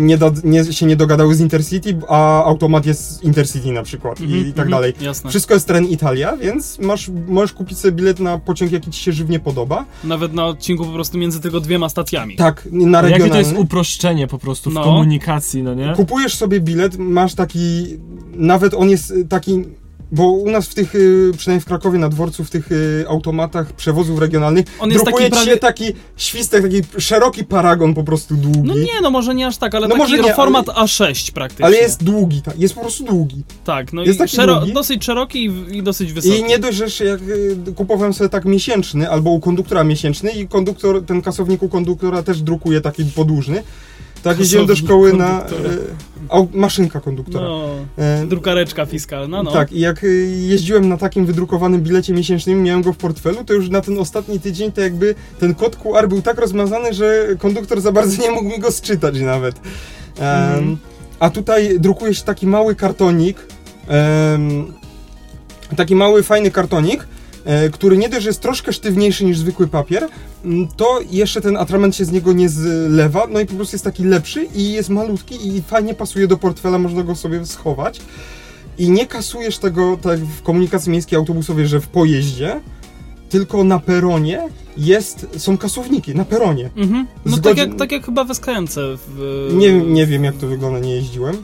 nie, da, nie się nie dogadały z Intercity, a automat jest z Intercity na przykład i, Mhm, i tak mhm, dalej. Jasne. Wszystko jest teren Italia, więc masz, możesz kupić sobie bilet na pociąg, jaki ci się żywnie podoba. Nawet na odcinku po prostu między tylko dwiema stacjami. Tak, na Jakie regionalny. to jest uproszczenie po prostu w No. komunikacji, no nie? Kupujesz sobie bilet, masz taki, nawet on jest taki, bo u nas w tych, y, przynajmniej w Krakowie na dworcu, w tych y, automatach przewozów regionalnych, On jest taki prawie- taki świstek, taki szeroki paragon po prostu długi. No nie, no może nie aż tak, ale No taki może nie, format A6 praktycznie. Ale jest długi, ta- jest po prostu długi. Tak, no jest i taki szero, długi. dosyć szeroki i, i dosyć wysoki. I nie dość, że jak y, kupowałem sobie tak miesięczny, albo u konduktora miesięczny i konduktor, ten kasownik u konduktora też drukuje taki podłużny. Tak jeździłem do szkoły na y, au, maszynka konduktora. No, E, drukareczka fiskalna, no. Tak, i jak y, jeździłem na takim wydrukowanym bilecie miesięcznym, miałem go w portfelu, to już na ten ostatni tydzień to jakby ten kod QR był tak rozmazany, że konduktor za bardzo nie mógł mi go sczytać nawet. Mhm. A tutaj drukuje się taki mały kartonik, taki mały, fajny kartonik, e, który nie dość, że jest troszkę sztywniejszy niż zwykły papier, to jeszcze ten atrament się z niego nie zlewa, no i po prostu jest taki lepszy i jest malutki i fajnie pasuje do portfela, można go sobie schować. I nie kasujesz tego tak w komunikacji miejskiej autobusowej, że w pojeździe, tylko na peronie jest, są kasowniki, na peronie. Mhm. No Z tak, jak, tak jak chyba w SKMC. W, Nie, nie wiem jak to wygląda, nie jeździłem.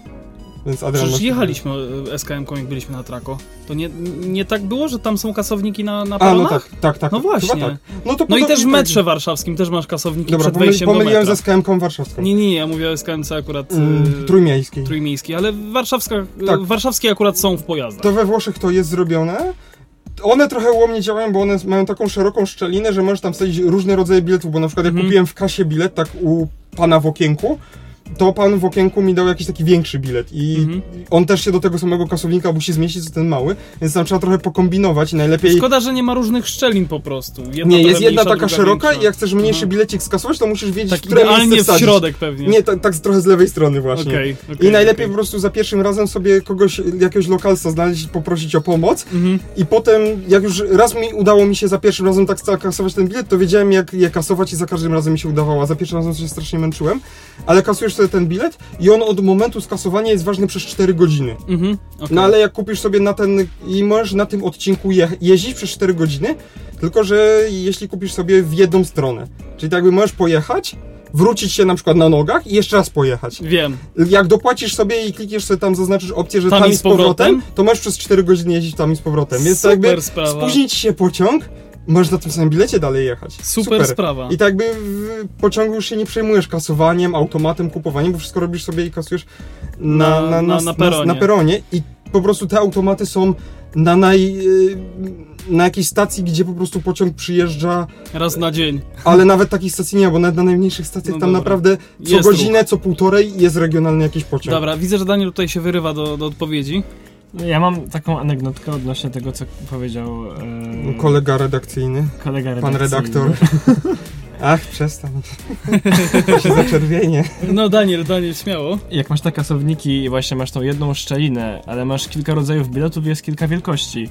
Więc Adrian Przecież jechaliśmy e, SKM-ką, jak byliśmy na Trako. To nie, nie tak było, że tam są kasowniki na, na A, no tak, tak, tak. No właśnie. Tak. No, No i też w metrze warszawskim też masz kasowniki Dobra, przed wejściem do pomyliłem metra. ze skm warszawską. Nie, nie, ja mówię o SKMC akurat Mm, y, trójmiejskiej. trójmiejskiej, ale warszawska, Tak. warszawskie akurat są w pojazdach. To we Włoszech to jest zrobione. One trochę łomnie działają, bo one mają taką szeroką szczelinę, że możesz tam wsadzić różne rodzaje biletów, bo na przykład jak Mhm. kupiłem w kasie bilet, tak u pana w okienku, to pan w okienku mi dał jakiś taki większy bilet i Mhm. on też się do tego samego kasownika musi zmieścić, co ten mały, więc tam trzeba trochę pokombinować i najlepiej... Szkoda, że nie ma różnych szczelin po prostu. Jedna Nie, jest jedna mniejsza, taka szeroka większa. i jak chcesz mniejszy Aha. bilecik skasować, to musisz wiedzieć, Tak w które idealnie miejsce w wsadzić. środek pewnie. Nie, tak, tak trochę z lewej strony właśnie. Okej, I okej, najlepiej okej. po prostu za pierwszym razem sobie kogoś, jakiegoś lokalsa znaleźć i poprosić o pomoc. Mhm. I potem, jak już raz mi udało mi się za pierwszym razem tak kasować ten bilet, to wiedziałem jak je kasować i za każdym razem mi się udawało. A za pierwszym razem się strasznie męczyłem. Ale kasujesz sobie ten bilet i on od momentu skasowania jest ważny przez 4 godziny. Mhm. okej. No ale jak kupisz sobie na ten i możesz na tym odcinku je, jeździć przez 4 godziny, tylko że jeśli kupisz sobie w jedną stronę, czyli tak jakby możesz pojechać, wrócić się na przykład na nogach i jeszcze raz pojechać. Wiem. Jak dopłacisz sobie i klikniesz sobie tam, zaznaczysz opcję, że Tam tam, z powrotem, powrotem? to możesz przez 4 godziny jeździć tam i z powrotem. Więc Super jakby sprawa. spóźni ci się pociąg, możesz na tym samym bilecie dalej jechać. Super, sprawa. I tak jakby w pociągu już się nie przejmujesz kasowaniem, automatem, kupowaniem, bo wszystko robisz sobie i kasujesz na, Na- na, na, na- na, na peronie. na peronie. I po prostu te automaty są na naj... y, na jakiejś stacji, gdzie po prostu pociąg przyjeżdża, Raz na dzień. ale nawet takich stacji nie ma, bo nawet na najmniejszych stacjach No tam dobra. naprawdę co Jest godzinę, co półtorej jest regionalny jakiś pociąg. Dobra, widzę, że Daniel tutaj się wyrywa do, do odpowiedzi. Ja mam taką anegdotkę odnośnie tego, co powiedział e, Kolega redakcyjny, kolega pan redakcyjny. redaktor. *laughs* Ach, przestań. się zaczerwienie. No Daniel, Daniel, śmiało. Jak masz te kasowniki i właśnie masz tą jedną szczelinę, ale masz kilka rodzajów biletów i jest kilka wielkości.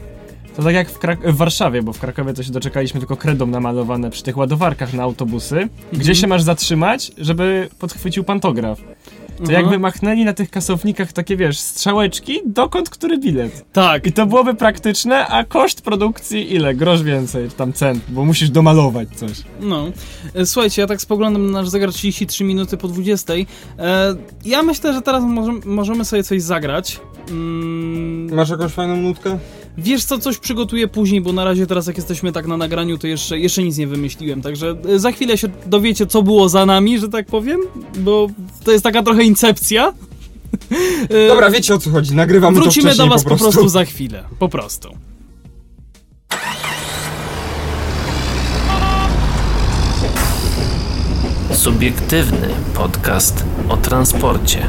To tak jak w, Krak- w Warszawie, bo w Krakowie to się doczekaliśmy tylko kredą namalowane przy tych ładowarkach na autobusy, gdzie się masz zatrzymać, żeby podchwycił pantograf. To Aha. jakby machnęli na tych kasownikach takie, wiesz, strzałeczki, dokąd który bilet. Tak. I to byłoby praktyczne, a koszt produkcji ile? Grosz więcej, tam cent, bo musisz domalować coś. No. E, Słuchajcie, ja tak spoglądam na nasz zegar 33 minuty po 20. E, ja myślę, że teraz możemy, możemy sobie coś zagrać. Mm, Masz jakąś fajną nutkę? Wiesz co, coś przygotuję później, bo na razie teraz jak jesteśmy tak na nagraniu, to jeszcze, jeszcze nic nie wymyśliłem, także e, za chwilę się dowiecie, co było za nami, że tak powiem, bo to jest taka trochę incepcja. *laughs* E, Dobra, wiecie o co chodzi, nagrywamy to Wrócimy wcześniej do was po prostu. po prostu za chwilę, po prostu. Subiektywny podcast o transporcie.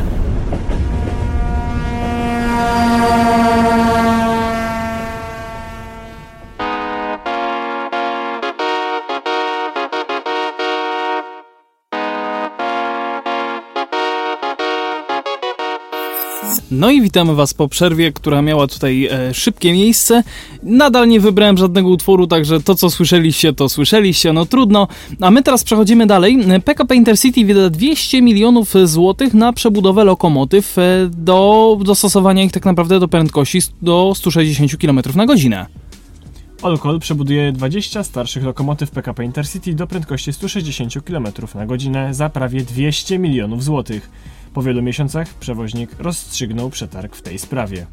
No i witamy Was po przerwie, która miała tutaj e, szybkie miejsce. Nadal nie wybrałem żadnego utworu, także to co słyszeliście, to słyszeliście, no trudno. A my teraz przechodzimy dalej. PKP Intercity wyda 200 milionów złotych na przebudowę lokomotyw e, do dostosowania ich tak naprawdę do prędkości do 160 km na godzinę. Olkol przebuduje 20 starszych lokomotyw PKP Intercity do prędkości 160 km na godzinę za prawie 200 milionów złotych. Po wielu miesiącach przewoźnik rozstrzygnął przetarg w tej sprawie.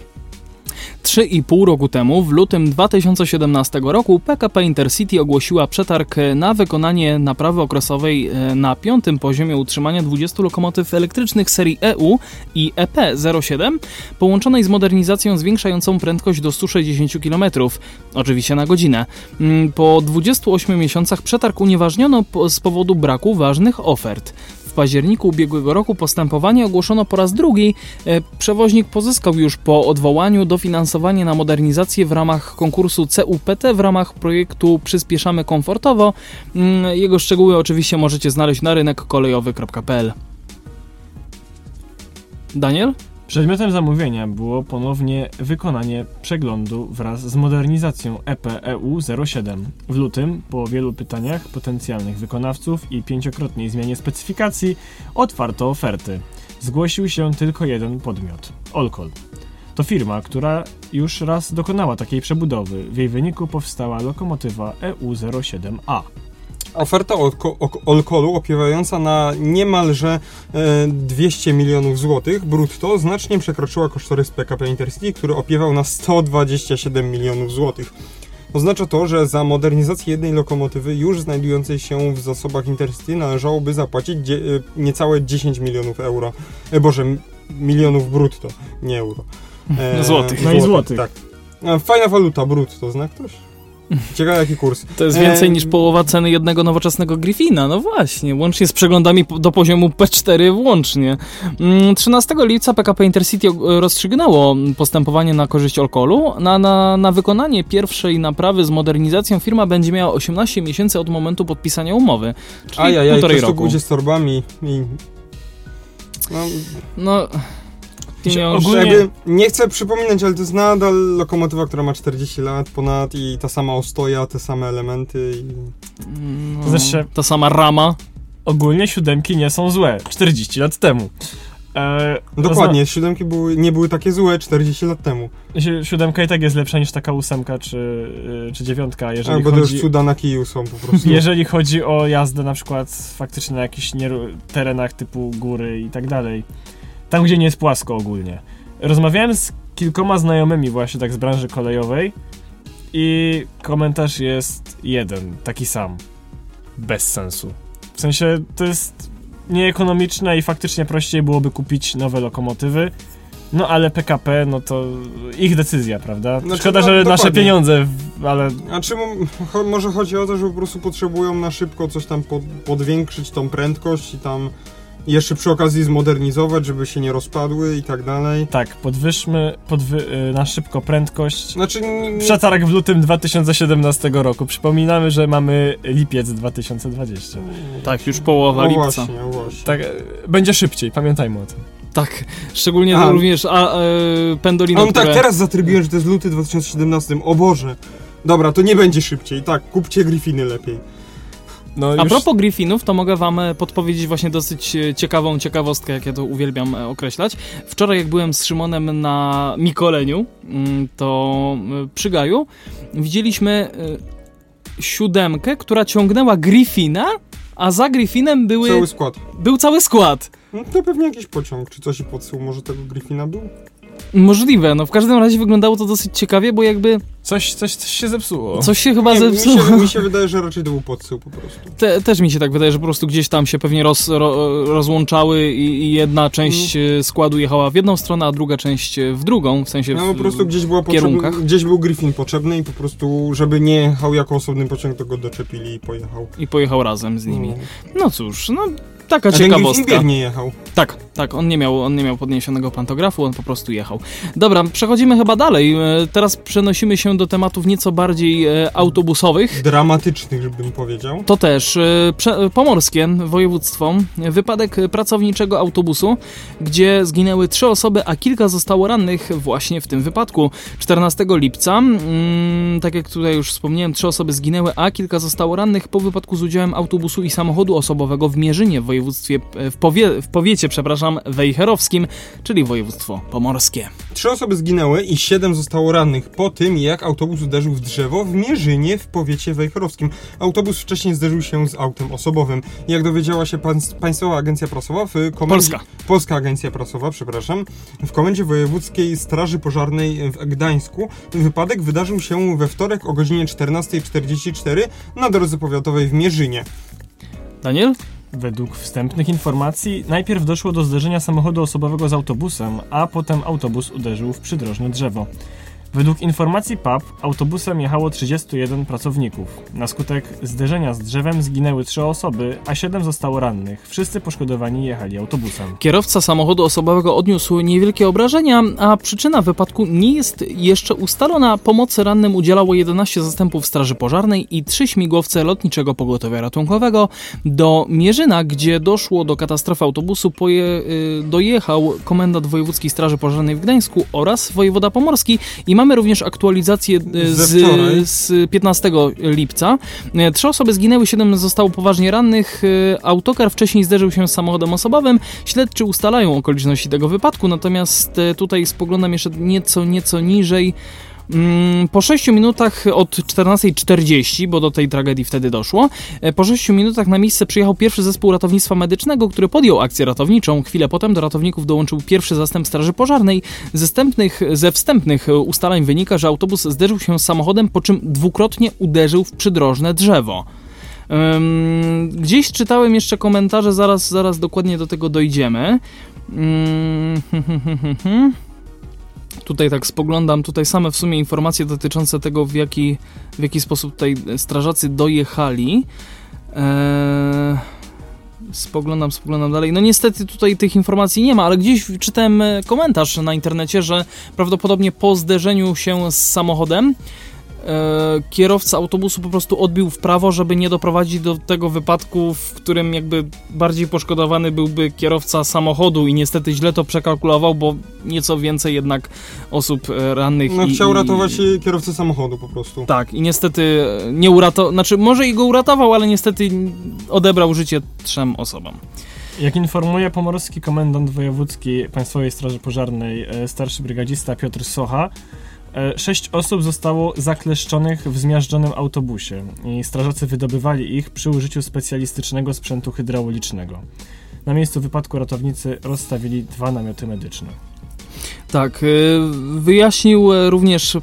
3,5 roku temu, w lutym 2017 roku, PKP Intercity ogłosiła przetarg na wykonanie naprawy okresowej e, na piątym poziomie utrzymania 20 lokomotyw elektrycznych serii EU i EP07, połączonej z modernizacją zwiększającą prędkość do 160 km, oczywiście na godzinę. Mm, po 28 miesiącach przetarg unieważniono z powodu braku ważnych ofert październiku ubiegłego roku postępowanie ogłoszono po raz drugi. E, przewoźnik pozyskał już po odwołaniu dofinansowanie na modernizację w ramach konkursu CUPT w ramach projektu Przyspieszamy komfortowo. Mm, jego szczegóły oczywiście możecie znaleźć na rynek kolejowy.pl. Daniel? Przedmiotem zamówienia było ponownie wykonanie przeglądu wraz z modernizacją EP-EU 07. W lutym, po wielu pytaniach potencjalnych wykonawców i pięciokrotnej zmianie specyfikacji, otwarto oferty. Zgłosił się tylko jeden podmiot Olkol. To firma, która już raz dokonała takiej przebudowy. W jej wyniku powstała lokomotywa EU07A. Oferta Olkolu opiewająca na niemalże 200 e, milionów złotych brutto znacznie przekroczyła kosztorys PKP Intercity, który opiewał na 127 milionów złotych. Oznacza to, że za modernizację jednej lokomotywy już znajdującej się w zasobach Intercity należałoby zapłacić e, niecałe 10 milionów euro. E, Boże, milionów brutto, nie euro. *laughs* E, złotych. No i złotych. Tak. Fajna waluta, brutto, zna ktoś? Ciekawe jaki kurs. To jest więcej e... niż połowa ceny jednego nowoczesnego Griffina. No właśnie, łącznie z przeglądami do poziomu P4 włącznie. 13 mm, lipca PKP Intercity rozstrzygnęło postępowanie na korzyść Olkolu. Na, na, na wykonanie pierwszej naprawy z modernizacją firma będzie miała 18 miesięcy od momentu podpisania umowy. Czyli Ajajaj, półtorej roku. z torbami i... No... no Ogólnie... nie chcę przypominać, ale to jest nadal lokomotywa, która ma 40 lat ponad i ta sama ostoja, te same elementy. I... No, Zresztą ta sama rama. Ogólnie siódemki nie są złe. 40 lat temu. E, no Dokładnie, zna... siódemki były, nie były takie złe 40 lat temu. Si siódemka i tak jest lepsza niż taka ósemka czy, e, czy dziewiątka, jeżeli A, bo chodzi... też cuda na kiju są po prostu. *laughs* Jeżeli chodzi o jazdę na przykład faktycznie na jakichś terenach typu góry i tak dalej. Tam, gdzie nie jest płasko ogólnie. Rozmawiałem z kilkoma znajomymi właśnie tak z branży kolejowej i komentarz jest jeden, taki sam. Bez sensu. W sensie to jest nieekonomiczne i faktycznie prościej byłoby kupić nowe lokomotywy. No ale PKP, no to ich decyzja, prawda? Znaczy, Szkoda, no, że nasze pieniądze, ale... A czy może chodzi o to, że po prostu potrzebują na szybko coś tam pod, podwiększyć tą prędkość i tam jeszcze przy okazji zmodernizować, żeby się nie rozpadły i tak dalej. Tak, podwyższmy podwy y, na szybko prędkość. Znaczy... Przetarg w lutym 2017 roku. Przypominamy, że mamy lipiec 2020. Tak, już połowa o, lipca. Właśnie, o właśnie. Tak, y, będzie szybciej, pamiętajmy o tym. Tak, szczególnie a, również a, e, pendolino, a on tak, które... tak, teraz zatrybiłem, że to jest luty 2017. O Boże. Dobra, to nie będzie szybciej. Tak, kupcie Griffiny lepiej. No A propos Griffinów, to mogę wam e, podpowiedzieć właśnie dosyć e, ciekawą ciekawostkę, jak ja to uwielbiam e, określać. Wczoraj jak byłem z Szymonem na Mikoleniu, mm, to przy Gaju, widzieliśmy siódemkę, która ciągnęła Griffina, a za Griffinem były... Cały skład. Był cały skład. No to pewnie jakiś pociąg, czy coś i podsył może tego Griffina był? Możliwe, no w każdym razie wyglądało to dosyć ciekawie, bo jakby... Coś, coś, coś się zepsuło. Coś się chyba nie, zepsuło. Mi się, mi się, wydaje, że raczej to był podsył po prostu. Te, też mi się tak wydaje, że po prostu gdzieś tam się pewnie roz, ro, rozłączały i, i, jedna część mm. składu jechała w jedną stronę, a druga część w drugą, w sensie No po prostu gdzieś, była potrzebna, gdzieś był Griffin potrzebny i po prostu, żeby nie jechał jako osobny pociąg, to go doczepili i pojechał. I pojechał razem z nimi. No, no cóż, no taka a ciekawostka. Biednie jechał. Tak, tak, on nie miał, on nie miał podniesionego pantografu, on po prostu jechał. Dobra, przechodzimy chyba dalej. E, teraz przenosimy się do tematów nieco bardziej e, autobusowych. Dramatycznych, żebym powiedział. To też e, pomorskie województwo. Wypadek pracowniczego autobusu, gdzie zginęły trzy osoby, a kilka zostało rannych właśnie w tym wypadku. 14 lipca, mm, tak jak tutaj już wspomniałem, trzy osoby zginęły, a kilka zostało rannych po wypadku z udziałem autobusu i samochodu osobowego w Mierzynie w województwie, w, powie, w powiecie, przepraszam, wejherowskim, czyli województwo pomorskie. Trzy osoby zginęły i siedem zostało rannych po tym, jak autobus uderzył w drzewo w Mierzynie w powiecie wejherowskim. Autobus wcześniej zderzył się z autem osobowym. Jak dowiedziała się Państwowa Agencja Prasowa w komendzie... Polska. Polska Agencja Prasowa, przepraszam. W Komendzie Wojewódzkiej Straży Pożarnej w Gdańsku wypadek wydarzył się we wtorek o godzinie 14.44 na drodze powiatowej w Mierzynie. Daniel? Według wstępnych informacji najpierw doszło do zderzenia samochodu osobowego z autobusem, a potem autobus uderzył w przydrożne drzewo. Według informacji PAP autobusem jechało 31 pracowników. Na skutek zderzenia z drzewem zginęły 3 osoby, a 7 zostało rannych. Wszyscy poszkodowani jechali autobusem. Kierowca samochodu osobowego odniósł niewielkie obrażenia, a przyczyna wypadku nie jest jeszcze ustalona. Pomocy rannym udzielało 11 zastępów Straży Pożarnej i 3 śmigłowce lotniczego pogotowia ratunkowego. Do Mierzyna, gdzie doszło do katastrofy autobusu, poje, y, dojechał komendant Wojewódzkiej Straży Pożarnej w Gdańsku oraz wojewoda pomorski i mamy również aktualizację e, z, z 15 lipca. E, trzy osoby zginęły, siedem zostało poważnie rannych. E, autokar wcześniej zderzył się z samochodem osobowym. Śledczy ustalają okoliczności tego wypadku, natomiast tutaj spoglądam jeszcze nieco, nieco niżej. Mm, po 6 minutach od 14.40, bo do tej tragedii wtedy doszło, e, po 6 minutach na miejsce przyjechał pierwszy zespół ratownictwa medycznego, który podjął akcję ratowniczą. Chwilę potem do ratowników dołączył pierwszy zastęp Straży Pożarnej. Ze wstępnych, ze wstępnych ustaleń wynika, że autobus zderzył się z samochodem, po czym dwukrotnie uderzył w przydrożne drzewo. Gdzieś czytałem jeszcze komentarze, zaraz, zaraz dokładnie do tego dojdziemy. Um, *laughs* Tutaj tak spoglądam, tutaj same w sumie informacje dotyczące tego, w jaki, w jaki sposób tutaj strażacy dojechali. Eee, spoglądam, spoglądam dalej. No niestety tutaj tych informacji nie ma, ale gdzieś czytałem komentarz na internecie, że prawdopodobnie po zderzeniu się z samochodem kierowca autobusu po prostu odbił w prawo, żeby nie doprowadzić do tego wypadku, w którym jakby bardziej poszkodowany byłby kierowca samochodu i niestety źle to przekalkulował, bo nieco więcej jednak osób e, rannych. No i, chciał i, ratować kierowcę samochodu po prostu. Tak, i niestety nie uratował, znaczy może i go uratował, ale niestety odebrał życie trzem osobom. Jak informuje pomorski komendant wojewódzki Państwowej Straży Pożarnej e, starszy brygadzista Piotr Socha, E, sześć osób zostało zakleszczonych w zmiażdżonym autobusie i strażacy wydobywali ich przy użyciu specjalistycznego sprzętu hydraulicznego. Na miejscu wypadku ratownicy rozstawili dwa namioty medyczne. Tak, y, wyjaśnił również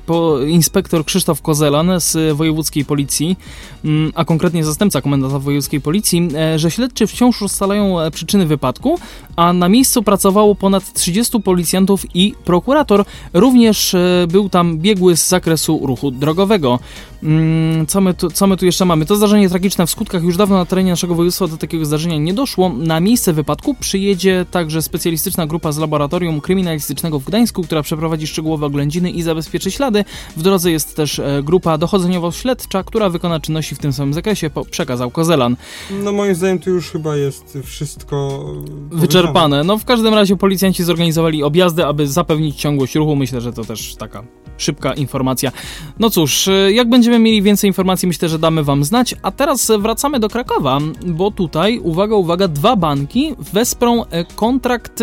inspektor Krzysztof Kozelan z wojewódzkiej policji, mm, a konkretnie zastępca komendanta wojewódzkiej policji, e, że śledczy wciąż ustalają e, przyczyny wypadku, a na miejscu pracowało ponad 30 policjantów i prokurator. Również e, był tam biegły z zakresu ruchu drogowego. Mm, co my, tu, co my tu jeszcze mamy? To zdarzenie tragiczne w skutkach już dawno na terenie naszego województwa do takiego zdarzenia nie doszło. Na miejsce wypadku przyjedzie także specjalistyczna grupa z laboratorium kryminalistycznego w Gdańsku, która przeprowadzi szczegółowe oględziny i zabezpieczy ślady. W drodze jest też e, grupa dochodzeniowo-śledcza, która wykona czynności w tym samym zakresie, przekazał Kozelan. No moim zdaniem tu już chyba jest wszystko wyczerpane. No w każdym razie policjanci zorganizowali objazdy, aby zapewnić ciągłość ruchu. Myślę, że to też taka szybka informacja. No cóż, e, jak będziemy mieli więcej informacji, myślę, że damy Wam znać. A teraz wracamy do Krakowa, bo tutaj, uwaga, uwaga, dwa banki wesprą e, kontrakt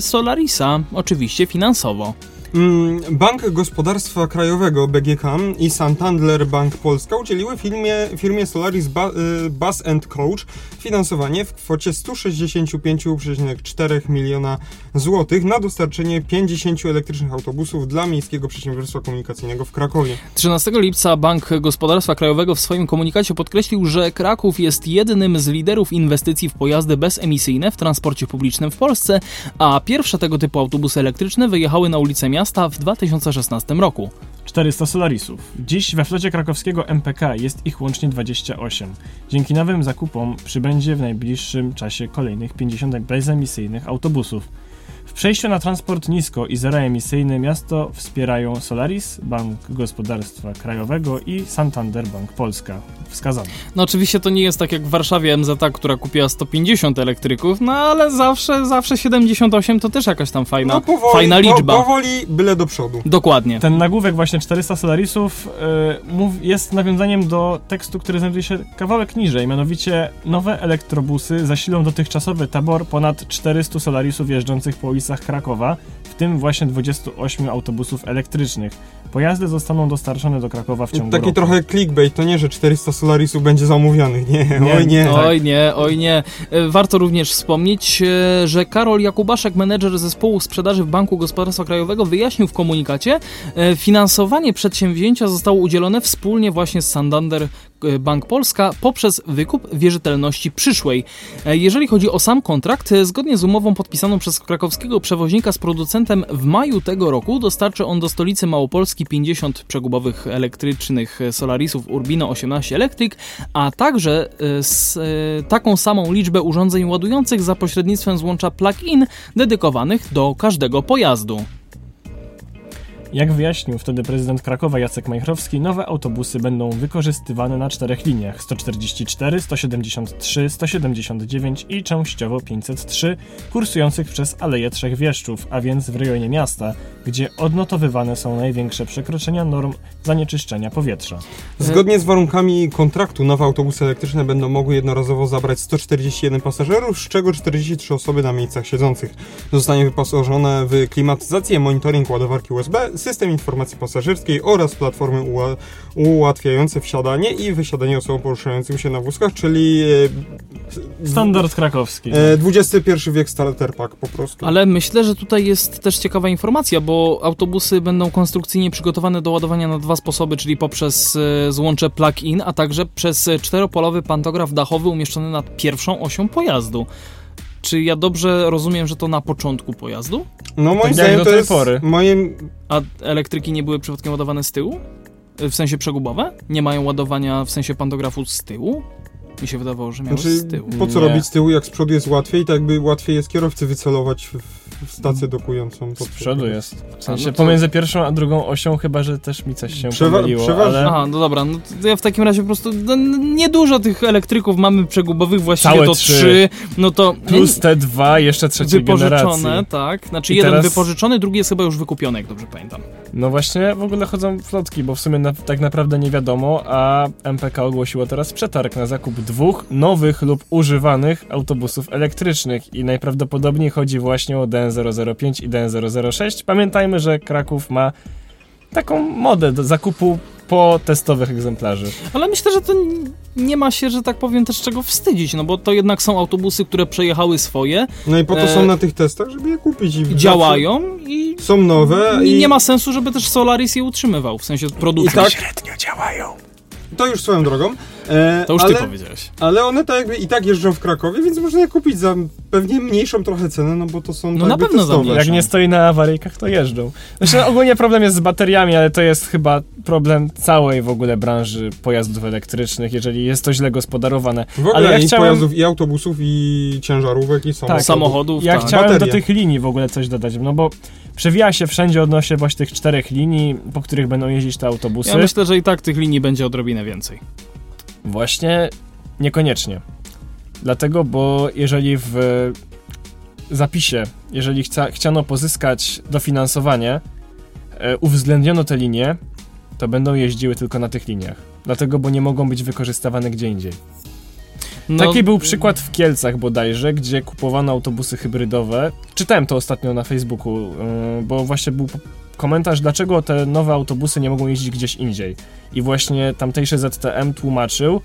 Solarisa, oczywiście finansowo. Mm, Bank Gospodarstwa Krajowego BGK i Santander Bank Polska udzieliły firmie, firmie Solaris y, Bus Coach finansowanie w kwocie 165,4 miliona złotych na dostarczenie 50 elektrycznych autobusów dla Miejskiego Przedsiębiorstwa Komunikacyjnego w Krakowie. 13 lipca Bank Gospodarstwa Krajowego w swoim komunikacie podkreślił, że Kraków jest jednym z liderów inwestycji w pojazdy bezemisyjne w transporcie publicznym w Polsce, a pierwsze tego typu autobusy elektryczne wyjechały na ulicę miasta w 2016 roku. 400 Solarisów. Dziś we flocie krakowskiego MPK jest ich łącznie 28. Dzięki nowym zakupom przybędzie w najbliższym czasie kolejnych 50 bezemisyjnych autobusów. W przejściu na transport nisko i zeroemisyjny miasto wspierają Solaris, Bank Gospodarstwa Krajowego i Santander Bank Polska. Wskazane. No oczywiście to nie jest tak jak w Warszawie MZA, która kupiła 150 elektryków, no ale zawsze, zawsze 78 to też jakaś tam fajna, No powoli, fajna liczba. Po, powoli, byle do przodu. Dokładnie. Ten nagłówek właśnie 400 Solarisów y, mów, jest nawiązaniem do tekstu, który znajduje się kawałek niżej, mianowicie nowe elektrobusy zasilą dotychczasowy tabor ponad 400 Solarisów jeżdżących po ulicach Krakowa, w tym właśnie 28 autobusów elektrycznych. Pojazdy zostaną dostarczone do Krakowa w ciągu Taki roku. trochę clickbait, to nie, że 400 Solarisów będzie zamówionych, nie, Nie, oj nie. tak. Oj nie, oj nie. E, Warto również wspomnieć, e, że Karol Jakubaszek, menedżer zespołu sprzedaży w Banku Gospodarstwa Krajowego, wyjaśnił w komunikacie, e, finansowanie przedsięwzięcia zostało udzielone wspólnie właśnie z Santander Bank Polska poprzez wykup wierzytelności przyszłej. E, Jeżeli chodzi o sam kontrakt, e, zgodnie z umową podpisaną przez krakowskiego przewoźnika z producentem w maju tego roku dostarczy on do stolicy Małopolski 50 przegubowych elektrycznych e, Solarisów Urbino 18 Electric, a także e, z, e, taką samą liczbę urządzeń ładujących za pośrednictwem złącza plug-in dedykowanych do każdego pojazdu. Jak wyjaśnił wtedy prezydent Krakowa Jacek Majchrowski, nowe autobusy będą wykorzystywane na czterech liniach 144, 173, 179 i częściowo 503, kursujących przez Aleję Trzech Wieszczów, a więc w rejonie miasta, gdzie odnotowywane są największe przekroczenia norm zanieczyszczenia powietrza. Zgodnie z warunkami kontraktu nowe autobusy elektryczne będą mogły jednorazowo zabrać 141 pasażerów, z czego 43 osoby na miejscach siedzących. Zostanie wyposażone w klimatyzację, monitoring ładowarki USB, system informacji pasażerskiej oraz platformy ułatwiające wsiadanie i wysiadanie osobom poruszającym się na wózkach, czyli e, Standard krakowski. e, XXI wiek starter pack po prostu. Ale myślę, że tutaj jest też ciekawa informacja, bo autobusy będą konstrukcyjnie przygotowane do ładowania na dwa sposoby, czyli poprzez e, złącze plug-in, a także przez e, czteropolowy pantograf dachowy umieszczony nad pierwszą osią pojazdu. Czy ja dobrze rozumiem, że to na początku pojazdu? No moim jak zdaniem to jest pory. moim A elektryki nie były przypadkiem ładowane z tyłu? W sensie przegubowe? Nie mają ładowania w sensie pantografu z tyłu? Mi się wydawało, że miały Znaczy, z tyłu. po co Nie. robić z tyłu, jak z przodu jest łatwiej, tak jakby łatwiej jest kierowcy wycelować w stację dokującą. Z przodu jest. W sensie no pomiędzy pierwszą a drugą osią, chyba że też mi coś się Przewa- pomyliło, przeważnie- ale... Aha, no dobra, no to ja w takim razie po prostu no, niedużo tych elektryków mamy przegubowych, właściwie Całe to trzy. trzy, no to Plus te dwa jeszcze trzeciej wypożyczone, generacji. tak, znaczy I jeden teraz- wypożyczony, drugi jest chyba już wykupiony, jak dobrze pamiętam. No właśnie w ogóle chodzą flotki, bo w sumie na, tak naprawdę nie wiadomo, a MPK ogłosiło teraz przetarg na zakup dwóch nowych lub używanych autobusów elektrycznych i najprawdopodobniej chodzi właśnie o DN005 i DN006. Pamiętajmy, że Kraków ma taką modę do zakupu po testowych egzemplarzy. Ale myślę, że to nie ma się, że tak powiem, też czego wstydzić, no bo to jednak są autobusy, które przejechały swoje, No i po to E, są na tych testach, żeby je kupić. I działają i Są nowe i i nie ma sensu, żeby też Solaris je utrzymywał, w sensie produkcji. I tak- Średnio działają. To już swoją drogą. E, To już ale, ty powiedziałeś. ale one tak jakby i tak jeżdżą w Krakowie, więc można je kupić za pewnie mniejszą trochę cenę, no bo to są No tak na pewno za testowe. mniejszą. Jak nie stoi na awaryjkach, to jeżdżą. Znaczy, ogólnie problem jest z bateriami, ale to jest chyba problem całej w ogóle branży pojazdów elektrycznych, jeżeli jest to źle gospodarowane. W ogóle Ale ja i chciałem- pojazdów, i autobusów, i ciężarówek, i samochodów. Samochodów, Ja tak. chciałem do Baterie. tych linii w ogóle coś dodać, no bo przewija się wszędzie odnośnie właśnie tych czterech linii, po których będą jeździć te autobusy. Ja myślę, że i tak tych linii będzie odrobinę więcej. Właśnie niekoniecznie. Dlatego, bo jeżeli w zapisie, jeżeli chca, chciano pozyskać dofinansowanie, e, uwzględniono te linie, to będą jeździły tylko na tych liniach. Dlatego, bo nie mogą być wykorzystywane gdzie indziej. No, Taki był przykład w Kielcach bodajże, gdzie kupowano autobusy hybrydowe. Czytałem to ostatnio na Facebooku, yy, bo właśnie był komentarz, dlaczego te nowe autobusy nie mogą jeździć gdzieś indziej. I właśnie tamtejszy ZTM tłumaczył,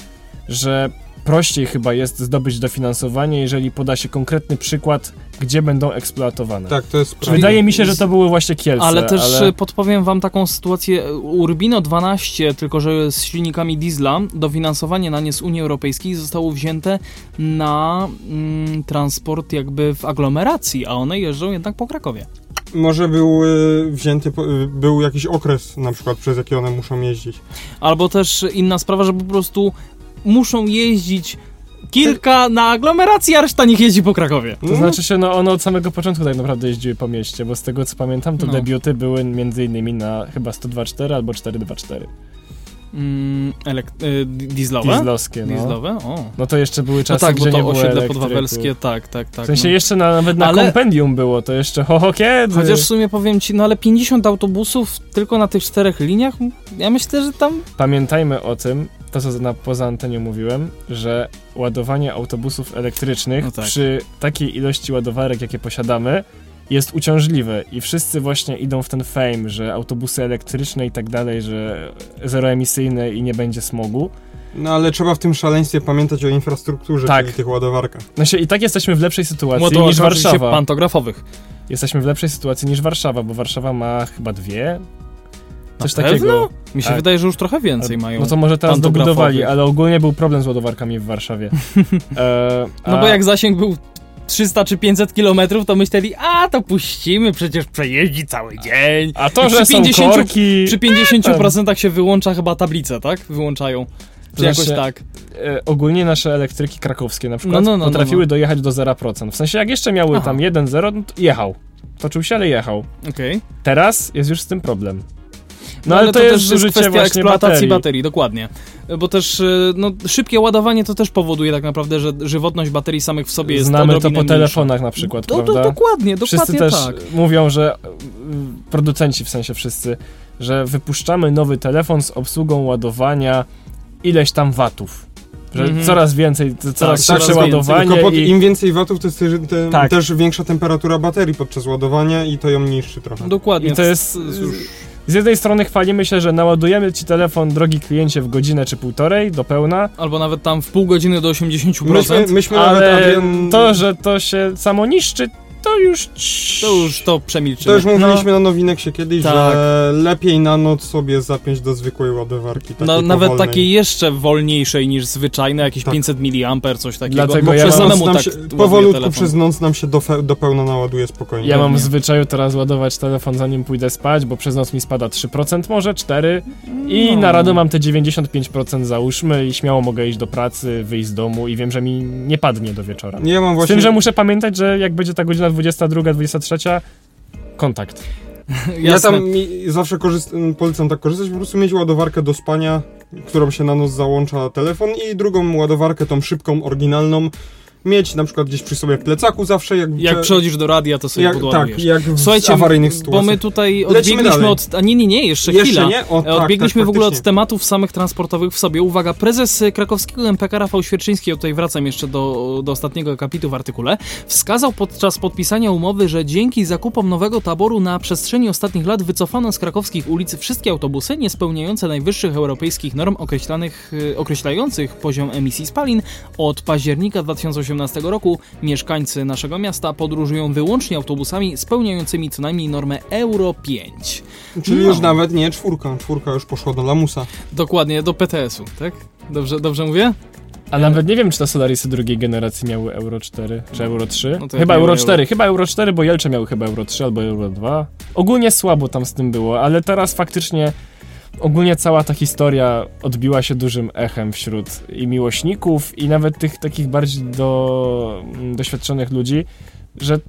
że prościej chyba jest zdobyć dofinansowanie, jeżeli poda się konkretny przykład, gdzie będą eksploatowane. Tak, to jest prawda. Wydaje mi się, że to były właśnie Kielce. Ale też ale... e, podpowiem wam taką sytuację. Urbino 12, tylko że z silnikami diesla, dofinansowanie na nie z Unii Europejskiej zostało wzięte na mm, transport jakby w aglomeracji, a one jeżdżą jednak po Krakowie. Może był y, wzięty, y, był jakiś okres na przykład, przez jaki one muszą jeździć. Albo też inna sprawa, że po prostu muszą jeździć kilka na aglomeracji, a reszta niech jeździ po Krakowie. To znaczy się, no one od samego początku tak naprawdę jeździły po mieście, bo z tego co pamiętam, to No. debiuty były między innymi na chyba 102.4 albo 424. Mm, elek- y, dieslowe? Dieslowskie, no. Dieslowe? O. No to jeszcze były No czasy, tak, bo gdzie to nie było osiedle podwawelskie, tak, tak, tak. W sensie no. jeszcze na, nawet na Ale- kompendium było, to jeszcze *laughs* ho, ho kiedy? Chociaż w sumie powiem ci, no ale 50 autobusów tylko na tych czterech liniach, ja myślę, że tam... Pamiętajmy o tym, to co na, poza antenią mówiłem, że ładowanie autobusów elektrycznych No tak. przy takiej ilości ładowarek, jakie posiadamy, jest uciążliwe i wszyscy właśnie idą w ten fame, że autobusy elektryczne i tak dalej, że zeroemisyjne i nie będzie smogu. No ale trzeba w tym szaleństwie pamiętać o infrastrukturze, Tak. czyli tych ładowarkach. No się i tak jesteśmy w lepszej sytuacji Ładowarka niż Warszawa. pantografowych. Jesteśmy w lepszej sytuacji niż Warszawa, bo Warszawa ma chyba dwie. Coś Na takiego. pewno? Mi się Tak. wydaje, że już trochę więcej Ale- mają. No to może teraz dobudowali, ale ogólnie był problem z ładowarkami w Warszawie. *laughs* E, No a- bo jak zasięg był 300 czy 500 kilometrów, to myśleli, a to puścimy, przecież przejeździ cały dzień. A to, Przy że są 50 korki... Przy 50% się wyłącza chyba tablicę, tak? Wyłączają. Czy jakoś znaczy, tak. e, ogólnie nasze elektryki krakowskie na przykład No, no, no, potrafiły no, no. dojechać do 0%. W sensie jak jeszcze miły Aha. tam 1-0, no to jechał. Toczył się, ale jechał. Okej. Teraz jest już z tym problem. No, No, ale, to, jest też zużycie kwestia eksploatacji baterii. baterii. dokładnie. Bo też y, no, szybkie ładowanie to też powoduje tak naprawdę, że żywotność baterii samych w sobie jest Znamy to po mniejsza. telefonach na przykład, Do, do, prawda? dokładnie, Wszyscy dokładnie też tak. mówią, że y, producenci w sensie wszyscy, że wypuszczamy nowy telefon z obsługą ładowania ileś tam watów. Że Mhm. coraz więcej, c- coraz tak, szybsze ładowanie Tylko pod, i... im więcej watów, to jest też, te, Tak. też większa temperatura baterii podczas ładowania i to ją niszczy trochę. Dokładnie. I to jest- już... Z jednej strony chwalimy się, że naładujemy ci telefon, drogi kliencie, w godzinę czy półtorej do pełna, Albo nawet tam w pół godziny do 80%. Myśmy, myśmy nawet, ale Adrian, to, że to się samo niszczy, to już... To już to przemilczymy. to już mówiliśmy na nowineksie kiedyś, Tak. że lepiej na noc sobie zapiąć do zwykłej ładowarki. Takiej No, nawet powolnej. takiej jeszcze wolniejszej niż zwyczajne, jakieś Tak. 500 mAh, coś takiego. Dlatego bo ja przez samemu tak się, powolutku telefon. przez noc nam się do, fe, do pełna naładuje spokojnie. Ja mam w zwyczaju teraz ładować telefon zanim pójdę spać, bo przez noc mi spada 3% może, 4% i No. na radę mam te 95% załóżmy i śmiało mogę iść do pracy, wyjść z domu i wiem, że mi nie padnie do wieczora. Ja mam Z właśnie... tym, że muszę pamiętać, że jak będzie ta godzina 22, 23, kontakt. *laughs* Ja tam mi, zawsze korzyst, polecam tak korzystać, po prostu mieć ładowarkę do spania, którą się na noc załącza telefon i drugą ładowarkę, tą szybką, oryginalną, mieć na przykład gdzieś przy sobie w plecaku zawsze, jak... Jak prze- przychodzisz do radia, to sobie jak, podładujesz. Tak, jak w Słuchajcie, awaryjnych bo sytuacjach. my tutaj odbiegliśmy od... A nie, nie, nie, jeszcze, Jeszcze chwila. nie? O, E, tak, Odbiegliśmy tak, w ogóle od tematów samych transportowych w sobie. Uwaga, prezes krakowskiego MPK Rafał Świerczyński, ja tutaj wracam jeszcze do, do ostatniego akapitu w artykule, wskazał podczas podpisania umowy, że dzięki zakupom nowego taboru na przestrzeni ostatnich lat wycofano z krakowskich ulic wszystkie autobusy nie spełniające najwyższych europejskich norm określanych, e, określających poziom emisji spalin. Od października 2018 roku mieszkańcy naszego miasta podróżują wyłącznie autobusami spełniającymi co najmniej normę Euro 5. Czyli No. już nawet nie czwórka, czwórka już poszła do lamusa. Dokładnie, do PTS-u, tak? Dobrze, dobrze mówię? A nawet nie wiem, czy te Solarisy drugiej generacji miały Euro 4 czy Euro 3. No chyba Euro miały 4, chyba Euro 4, bo Jelcze miały chyba Euro 3 albo Euro 2. Ogólnie słabo tam z tym było, ale teraz faktycznie ogólnie cała ta historia odbiła się dużym echem wśród i miłośników, i nawet tych takich bardziej do, mm, doświadczonych ludzi, że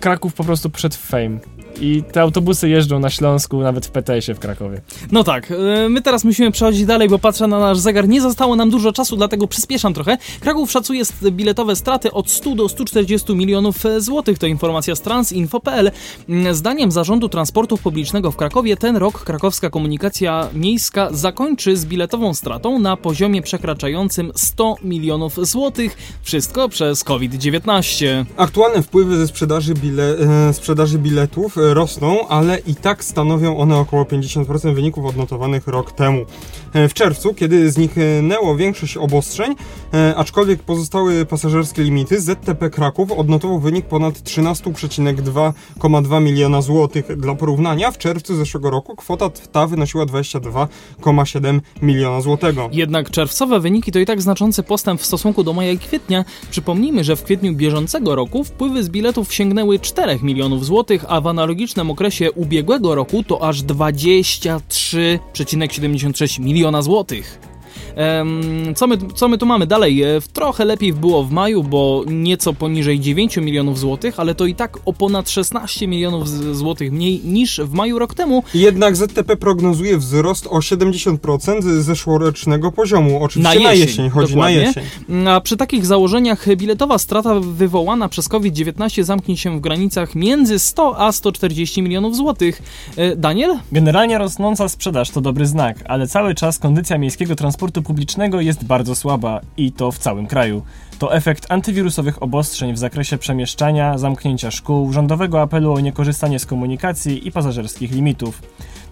Kraków po prostu przed fame. I te autobusy jeżdżą na Śląsku, nawet w PTS-ie w Krakowie. No tak, e, my teraz musimy przechodzić dalej, bo patrzę na nasz zegar. Nie zostało nam dużo czasu, dlatego przyspieszam trochę. Kraków szacuje biletowe straty od 100 do 140 milionów e, złotych. To informacja z transinfo.pl. Mm, Zdaniem Zarządu Transportu Publicznego w Krakowie ten rok krakowska komunikacja miejska zakończy z biletową stratą na poziomie przekraczającym 100 milionów złotych. Wszystko przez COVID-19. Aktualne wpływy ze sprzedaży, bile, e, sprzedaży biletów e, rosną, ale i tak stanowią one około 50% wyników odnotowanych rok temu. e, w czerwcu, kiedy zniknęło większość obostrzeń, e, aczkolwiek pozostały pasażerskie limity, ZTP Kraków odnotował wynik ponad 13,2,2 miliona złotych. Dla porównania w czerwcu zeszłego roku kwota ta wynosiła 22,7 miliona złotego. Jednak czerwcowe wyniki to i tak znaczący postęp w stosunku do maja i kwietnia. Przypomnijmy, że w kwietniu bieżącego roku wpływy z biletów sięgnęły 4 milionów złotych, a w analogicznym okresie ubiegłego roku to aż 23,76 miliona złotych. Co my, co my tu mamy dalej? E, trochę lepiej było w maju, bo nieco poniżej 9 milionów złotych, ale to i tak o ponad 16 milionów złotych mniej niż w maju rok temu. Jednak ZTP prognozuje wzrost o 70% zeszłorocznego poziomu. Oczywiście na jesień, na jesień chodzi dokładnie. na jesień. A przy takich założeniach biletowa strata wywołana przez COVID-19 zamknie się w granicach między 100 a 140 milionów złotych. E, Daniel? Generalnie rosnąca sprzedaż to dobry znak, ale cały czas kondycja miejskiego transportu publicznego jest bardzo słaba i to w całym kraju. To efekt antywirusowych obostrzeń w zakresie przemieszczania, zamknięcia szkół, rządowego apelu o niekorzystanie z komunikacji i pasażerskich limitów.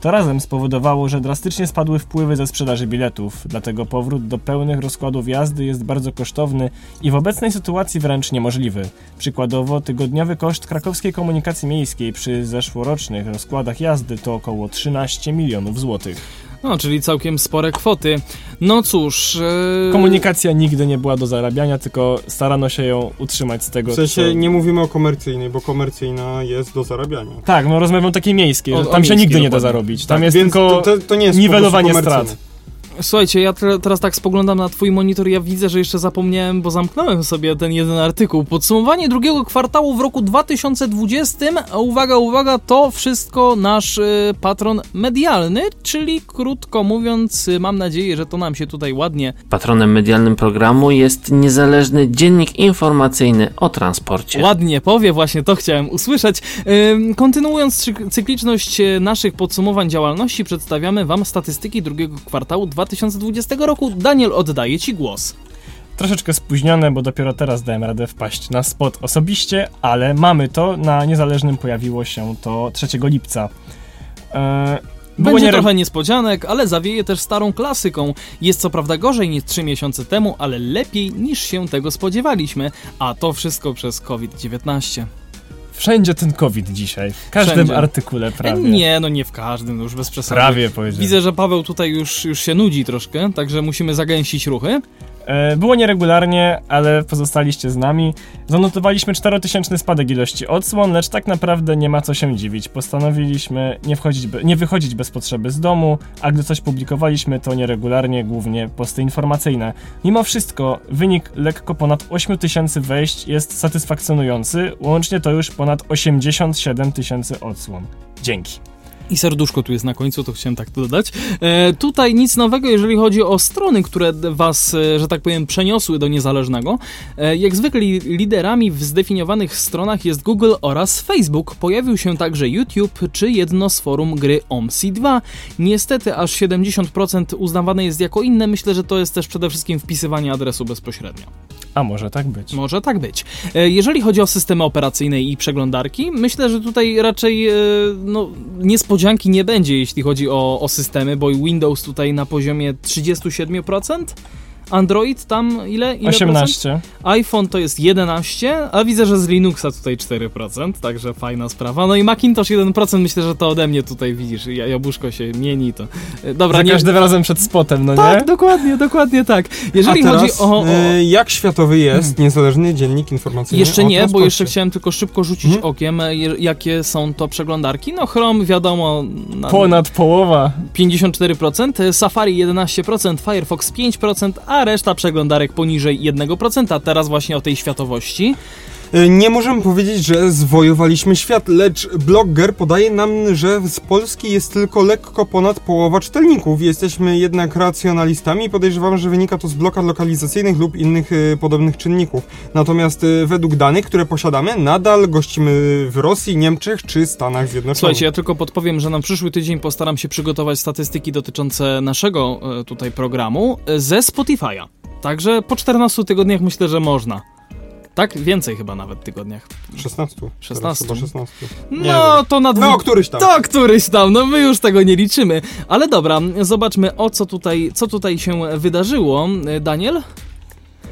To razem spowodowało, że drastycznie spadły wpływy ze sprzedaży biletów, dlatego powrót do pełnych rozkładów jazdy jest bardzo kosztowny i w obecnej sytuacji wręcz niemożliwy. Przykładowo, tygodniowy koszt krakowskiej komunikacji miejskiej przy zeszłorocznych rozkładach jazdy to około 13 milionów złotych. No, czyli całkiem spore kwoty. No cóż. E... Komunikacja nigdy nie była do zarabiania, tylko starano się ją utrzymać z tego. W sensie co... nie mówimy o komercyjnej, bo komercyjna jest do zarabiania. Tak, no rozmawiam takiej miejskiej, o, tam się nigdy nie da zarobić. Tam tak, jest tylko to, to, to nie jest niwelowanie strat. Słuchajcie, ja teraz tak spoglądam na twój monitor, ja widzę, że jeszcze zapomniałem, bo zamknąłem sobie ten jeden artykuł. Podsumowanie drugiego kwartału w roku 2020. Uwaga, uwaga, to wszystko nasz y, patron medialny, czyli krótko mówiąc, y, mam nadzieję, że to nam się tutaj ładnie. Patronem medialnym programu jest niezależny dziennik informacyjny o transporcie. Ładnie powie, właśnie to chciałem usłyszeć. Y, kontynuując cykliczność naszych podsumowań działalności, przedstawiamy Wam statystyki drugiego kwartału 2020. 2020 roku. Daniel, oddaję Ci głos. Troszeczkę spóźnione, bo dopiero teraz dałem radę wpaść na spot osobiście, ale mamy to. Na niezależnym pojawiło się to 3 lipca. Eee, Będzie nie... trochę niespodzianek, ale zawieje też starą klasyką. Jest co prawda gorzej niż 3 miesiące temu, ale lepiej niż się tego spodziewaliśmy. A to wszystko przez COVID-19. Wszędzie ten COVID dzisiaj. W każdym Wszędzie. artykule prawie. Nie, no nie w każdym, no już bez przesady. Prawie powiedziałem. Widzę, że Paweł tutaj już, już się nudzi troszkę, także musimy zagęścić ruchy. E, było nieregularnie, ale pozostaliście z nami. Zanotowaliśmy 4000 spadek ilości odsłon, lecz tak naprawdę nie ma co się dziwić. Postanowiliśmy nie, wchodzić, nie wychodzić bez potrzeby z domu, a gdy coś publikowaliśmy, to nieregularnie, głównie posty informacyjne. Mimo wszystko, wynik lekko ponad 8000 wejść jest satysfakcjonujący, łącznie to już ponad 87 tysięcy odsłon. Dzięki. I serduszko tu jest na końcu, to chciałem tak dodać. E, tutaj nic nowego, jeżeli chodzi o strony, które was, e, że tak powiem, przeniosły do niezależnego. E, jak zwykle liderami w zdefiniowanych stronach jest Google oraz Facebook. Pojawił się także YouTube czy jedno z forum gry OMSI2. Niestety aż 70% uznawane jest jako inne. Myślę, że to jest też przede wszystkim wpisywanie adresu bezpośrednio. A może tak być. Może tak być. E, jeżeli chodzi o systemy operacyjne i przeglądarki, myślę, że tutaj raczej e, no, niespodzianki nie będzie, jeśli chodzi o, o systemy, bo Windows tutaj na poziomie 37%. Android tam ile? ile 18. Procent? iPhone to jest 11, a widzę, że z Linuxa tutaj 4%, także fajna sprawa. No i Macintosh 1%, myślę, że to ode mnie tutaj widzisz, jabłuszko się mieni, to... E, dobra, Za nie... każdym razem przed spotem, no tak, nie? Tak, dokładnie, dokładnie tak. Jeżeli teraz, chodzi o, o... E, jak światowy jest hmm. niezależny dziennik informacyjny Jeszcze nie, bo jeszcze chciałem tylko szybko rzucić hmm? okiem, e, jakie są to przeglądarki. No Chrome wiadomo... Ponad połowa. 54%, Safari 11%, Firefox 5%, a reszta przeglądarek poniżej 1%. Teraz właśnie o tej światowości. E, nie możemy powiedzieć, że zwojowaliśmy świat, lecz blogger podaje nam, że z Polski jest tylko lekko ponad połowa czytelników. Jesteśmy jednak racjonalistami i podejrzewam, że wynika to z blokad lokalizacyjnych lub innych y, podobnych czynników. Natomiast y, według danych, które posiadamy, nadal gościmy w Rosji, Niemczech czy Stanach Zjednoczonych. Słuchajcie, ja tylko podpowiem, że na przyszły tydzień postaram się przygotować statystyki dotyczące naszego y, tutaj programu ze Spotify'a. Także po 14 tygodniach myślę, że można. Tak? Więcej chyba nawet tygodniach. 16. 16. Chyba 16. Nie No, to na dwóch... No, któryś tam. To któryś tam, no my już tego nie liczymy. Ale dobra, zobaczmy o co tutaj, co tutaj się wydarzyło. Daniel?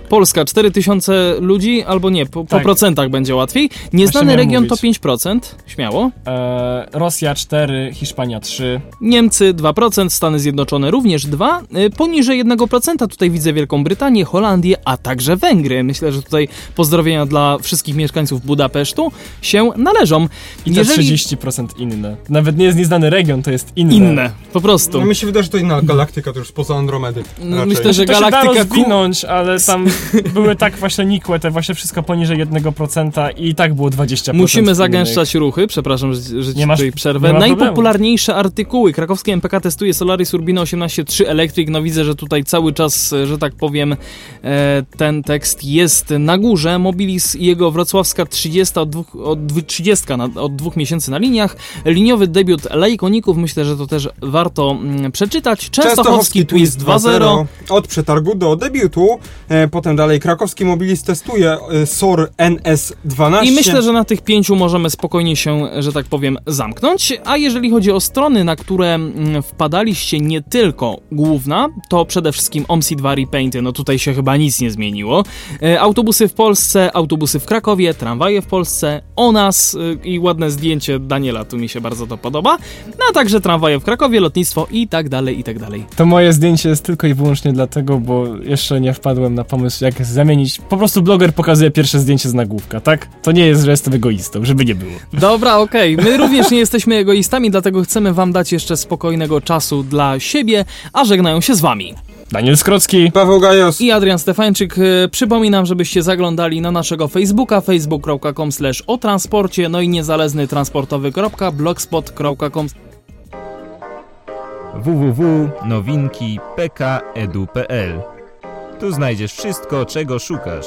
Polska 4000 ludzi, albo nie, po, po Tak. procentach będzie łatwiej. Nieznany region to mówić. 5%, śmiało. E, Rosja 4, Hiszpania 3. Niemcy 2%, Stany Zjednoczone również 2%, y, poniżej 1% tutaj widzę Wielką Brytanię, Holandię, a także Węgry. Myślę, że tutaj pozdrowienia dla wszystkich mieszkańców Budapesztu się należą. I te 30% inne. Nawet nie jest nieznany region, to jest inne. Inne, po prostu. No mi się wydaje, że to inna galaktyka, to już spoza Andromedy. No, raczej. myślę, że To się da galaktyka ku- rozwinąć, ale tam były tak właśnie nikłe, te właśnie wszystko poniżej 1% i tak było 20%. Musimy innych. zagęszczać ruchy, przepraszam, że, że ci Nie masz- tutaj przerwę. Najpopularniejsze artykuły. Krakowskie MPK testuje Solaris Urbino 18.3 Electric. No widzę, że tutaj cały czas, że tak powiem, e, ten tekst jest na górze. Mobilis i jego wrocławska 30 od dwóch, od dwu- 30 na, od dwóch miesięcy na liniach. Liniowy debiut Lejkoników, myślę, że to też warto mm, przeczytać. Częstochowski Twist 2.0. Od przetargu do debiutu. E, potem dalej krakowski mobilis testuje e, SOR NS12. I myślę, że na tych pięciu możemy spokojnie się, że tak powiem, zamknąć. A jeżeli chodzi o strony, na które mm, wpadaliście nie tylko główna, to przede wszystkim OMSI2 Repainty, no tutaj się chyba nic nie zmieniło. E, autobusy w Polsce, autobusy w Krakowie, tramwaje w Polsce, o nas e, i ładne zdjęcie Daniela, tu mi się bardzo to podoba. No a także tramwaje w Krakowie, lotnictwo i tak dalej, i tak dalej. To moje zdjęcie jest tylko i wyłącznie dlatego, bo jeszcze nie wpadłem na pomysł, jak zamienić. Po prostu bloger pokazuje pierwsze zdjęcie z nagłówka, tak? To nie jest, że jestem egoistą, żeby nie było. Dobra, okej. My również nie jesteśmy egoistami, dlatego chcemy wam dać jeszcze spokojnego czasu dla siebie, a żegnają się z wami. Daniel Skrocki. Paweł Gajos. I Adrian Stefańczyk. E, Przypominam, żebyście zaglądali na naszego Facebooka, facebook.com slash o transporcie, no i niezależny transportowy.blogspot.com www.nowinki.pk.edu.pl Tu znajdziesz wszystko, czego szukasz.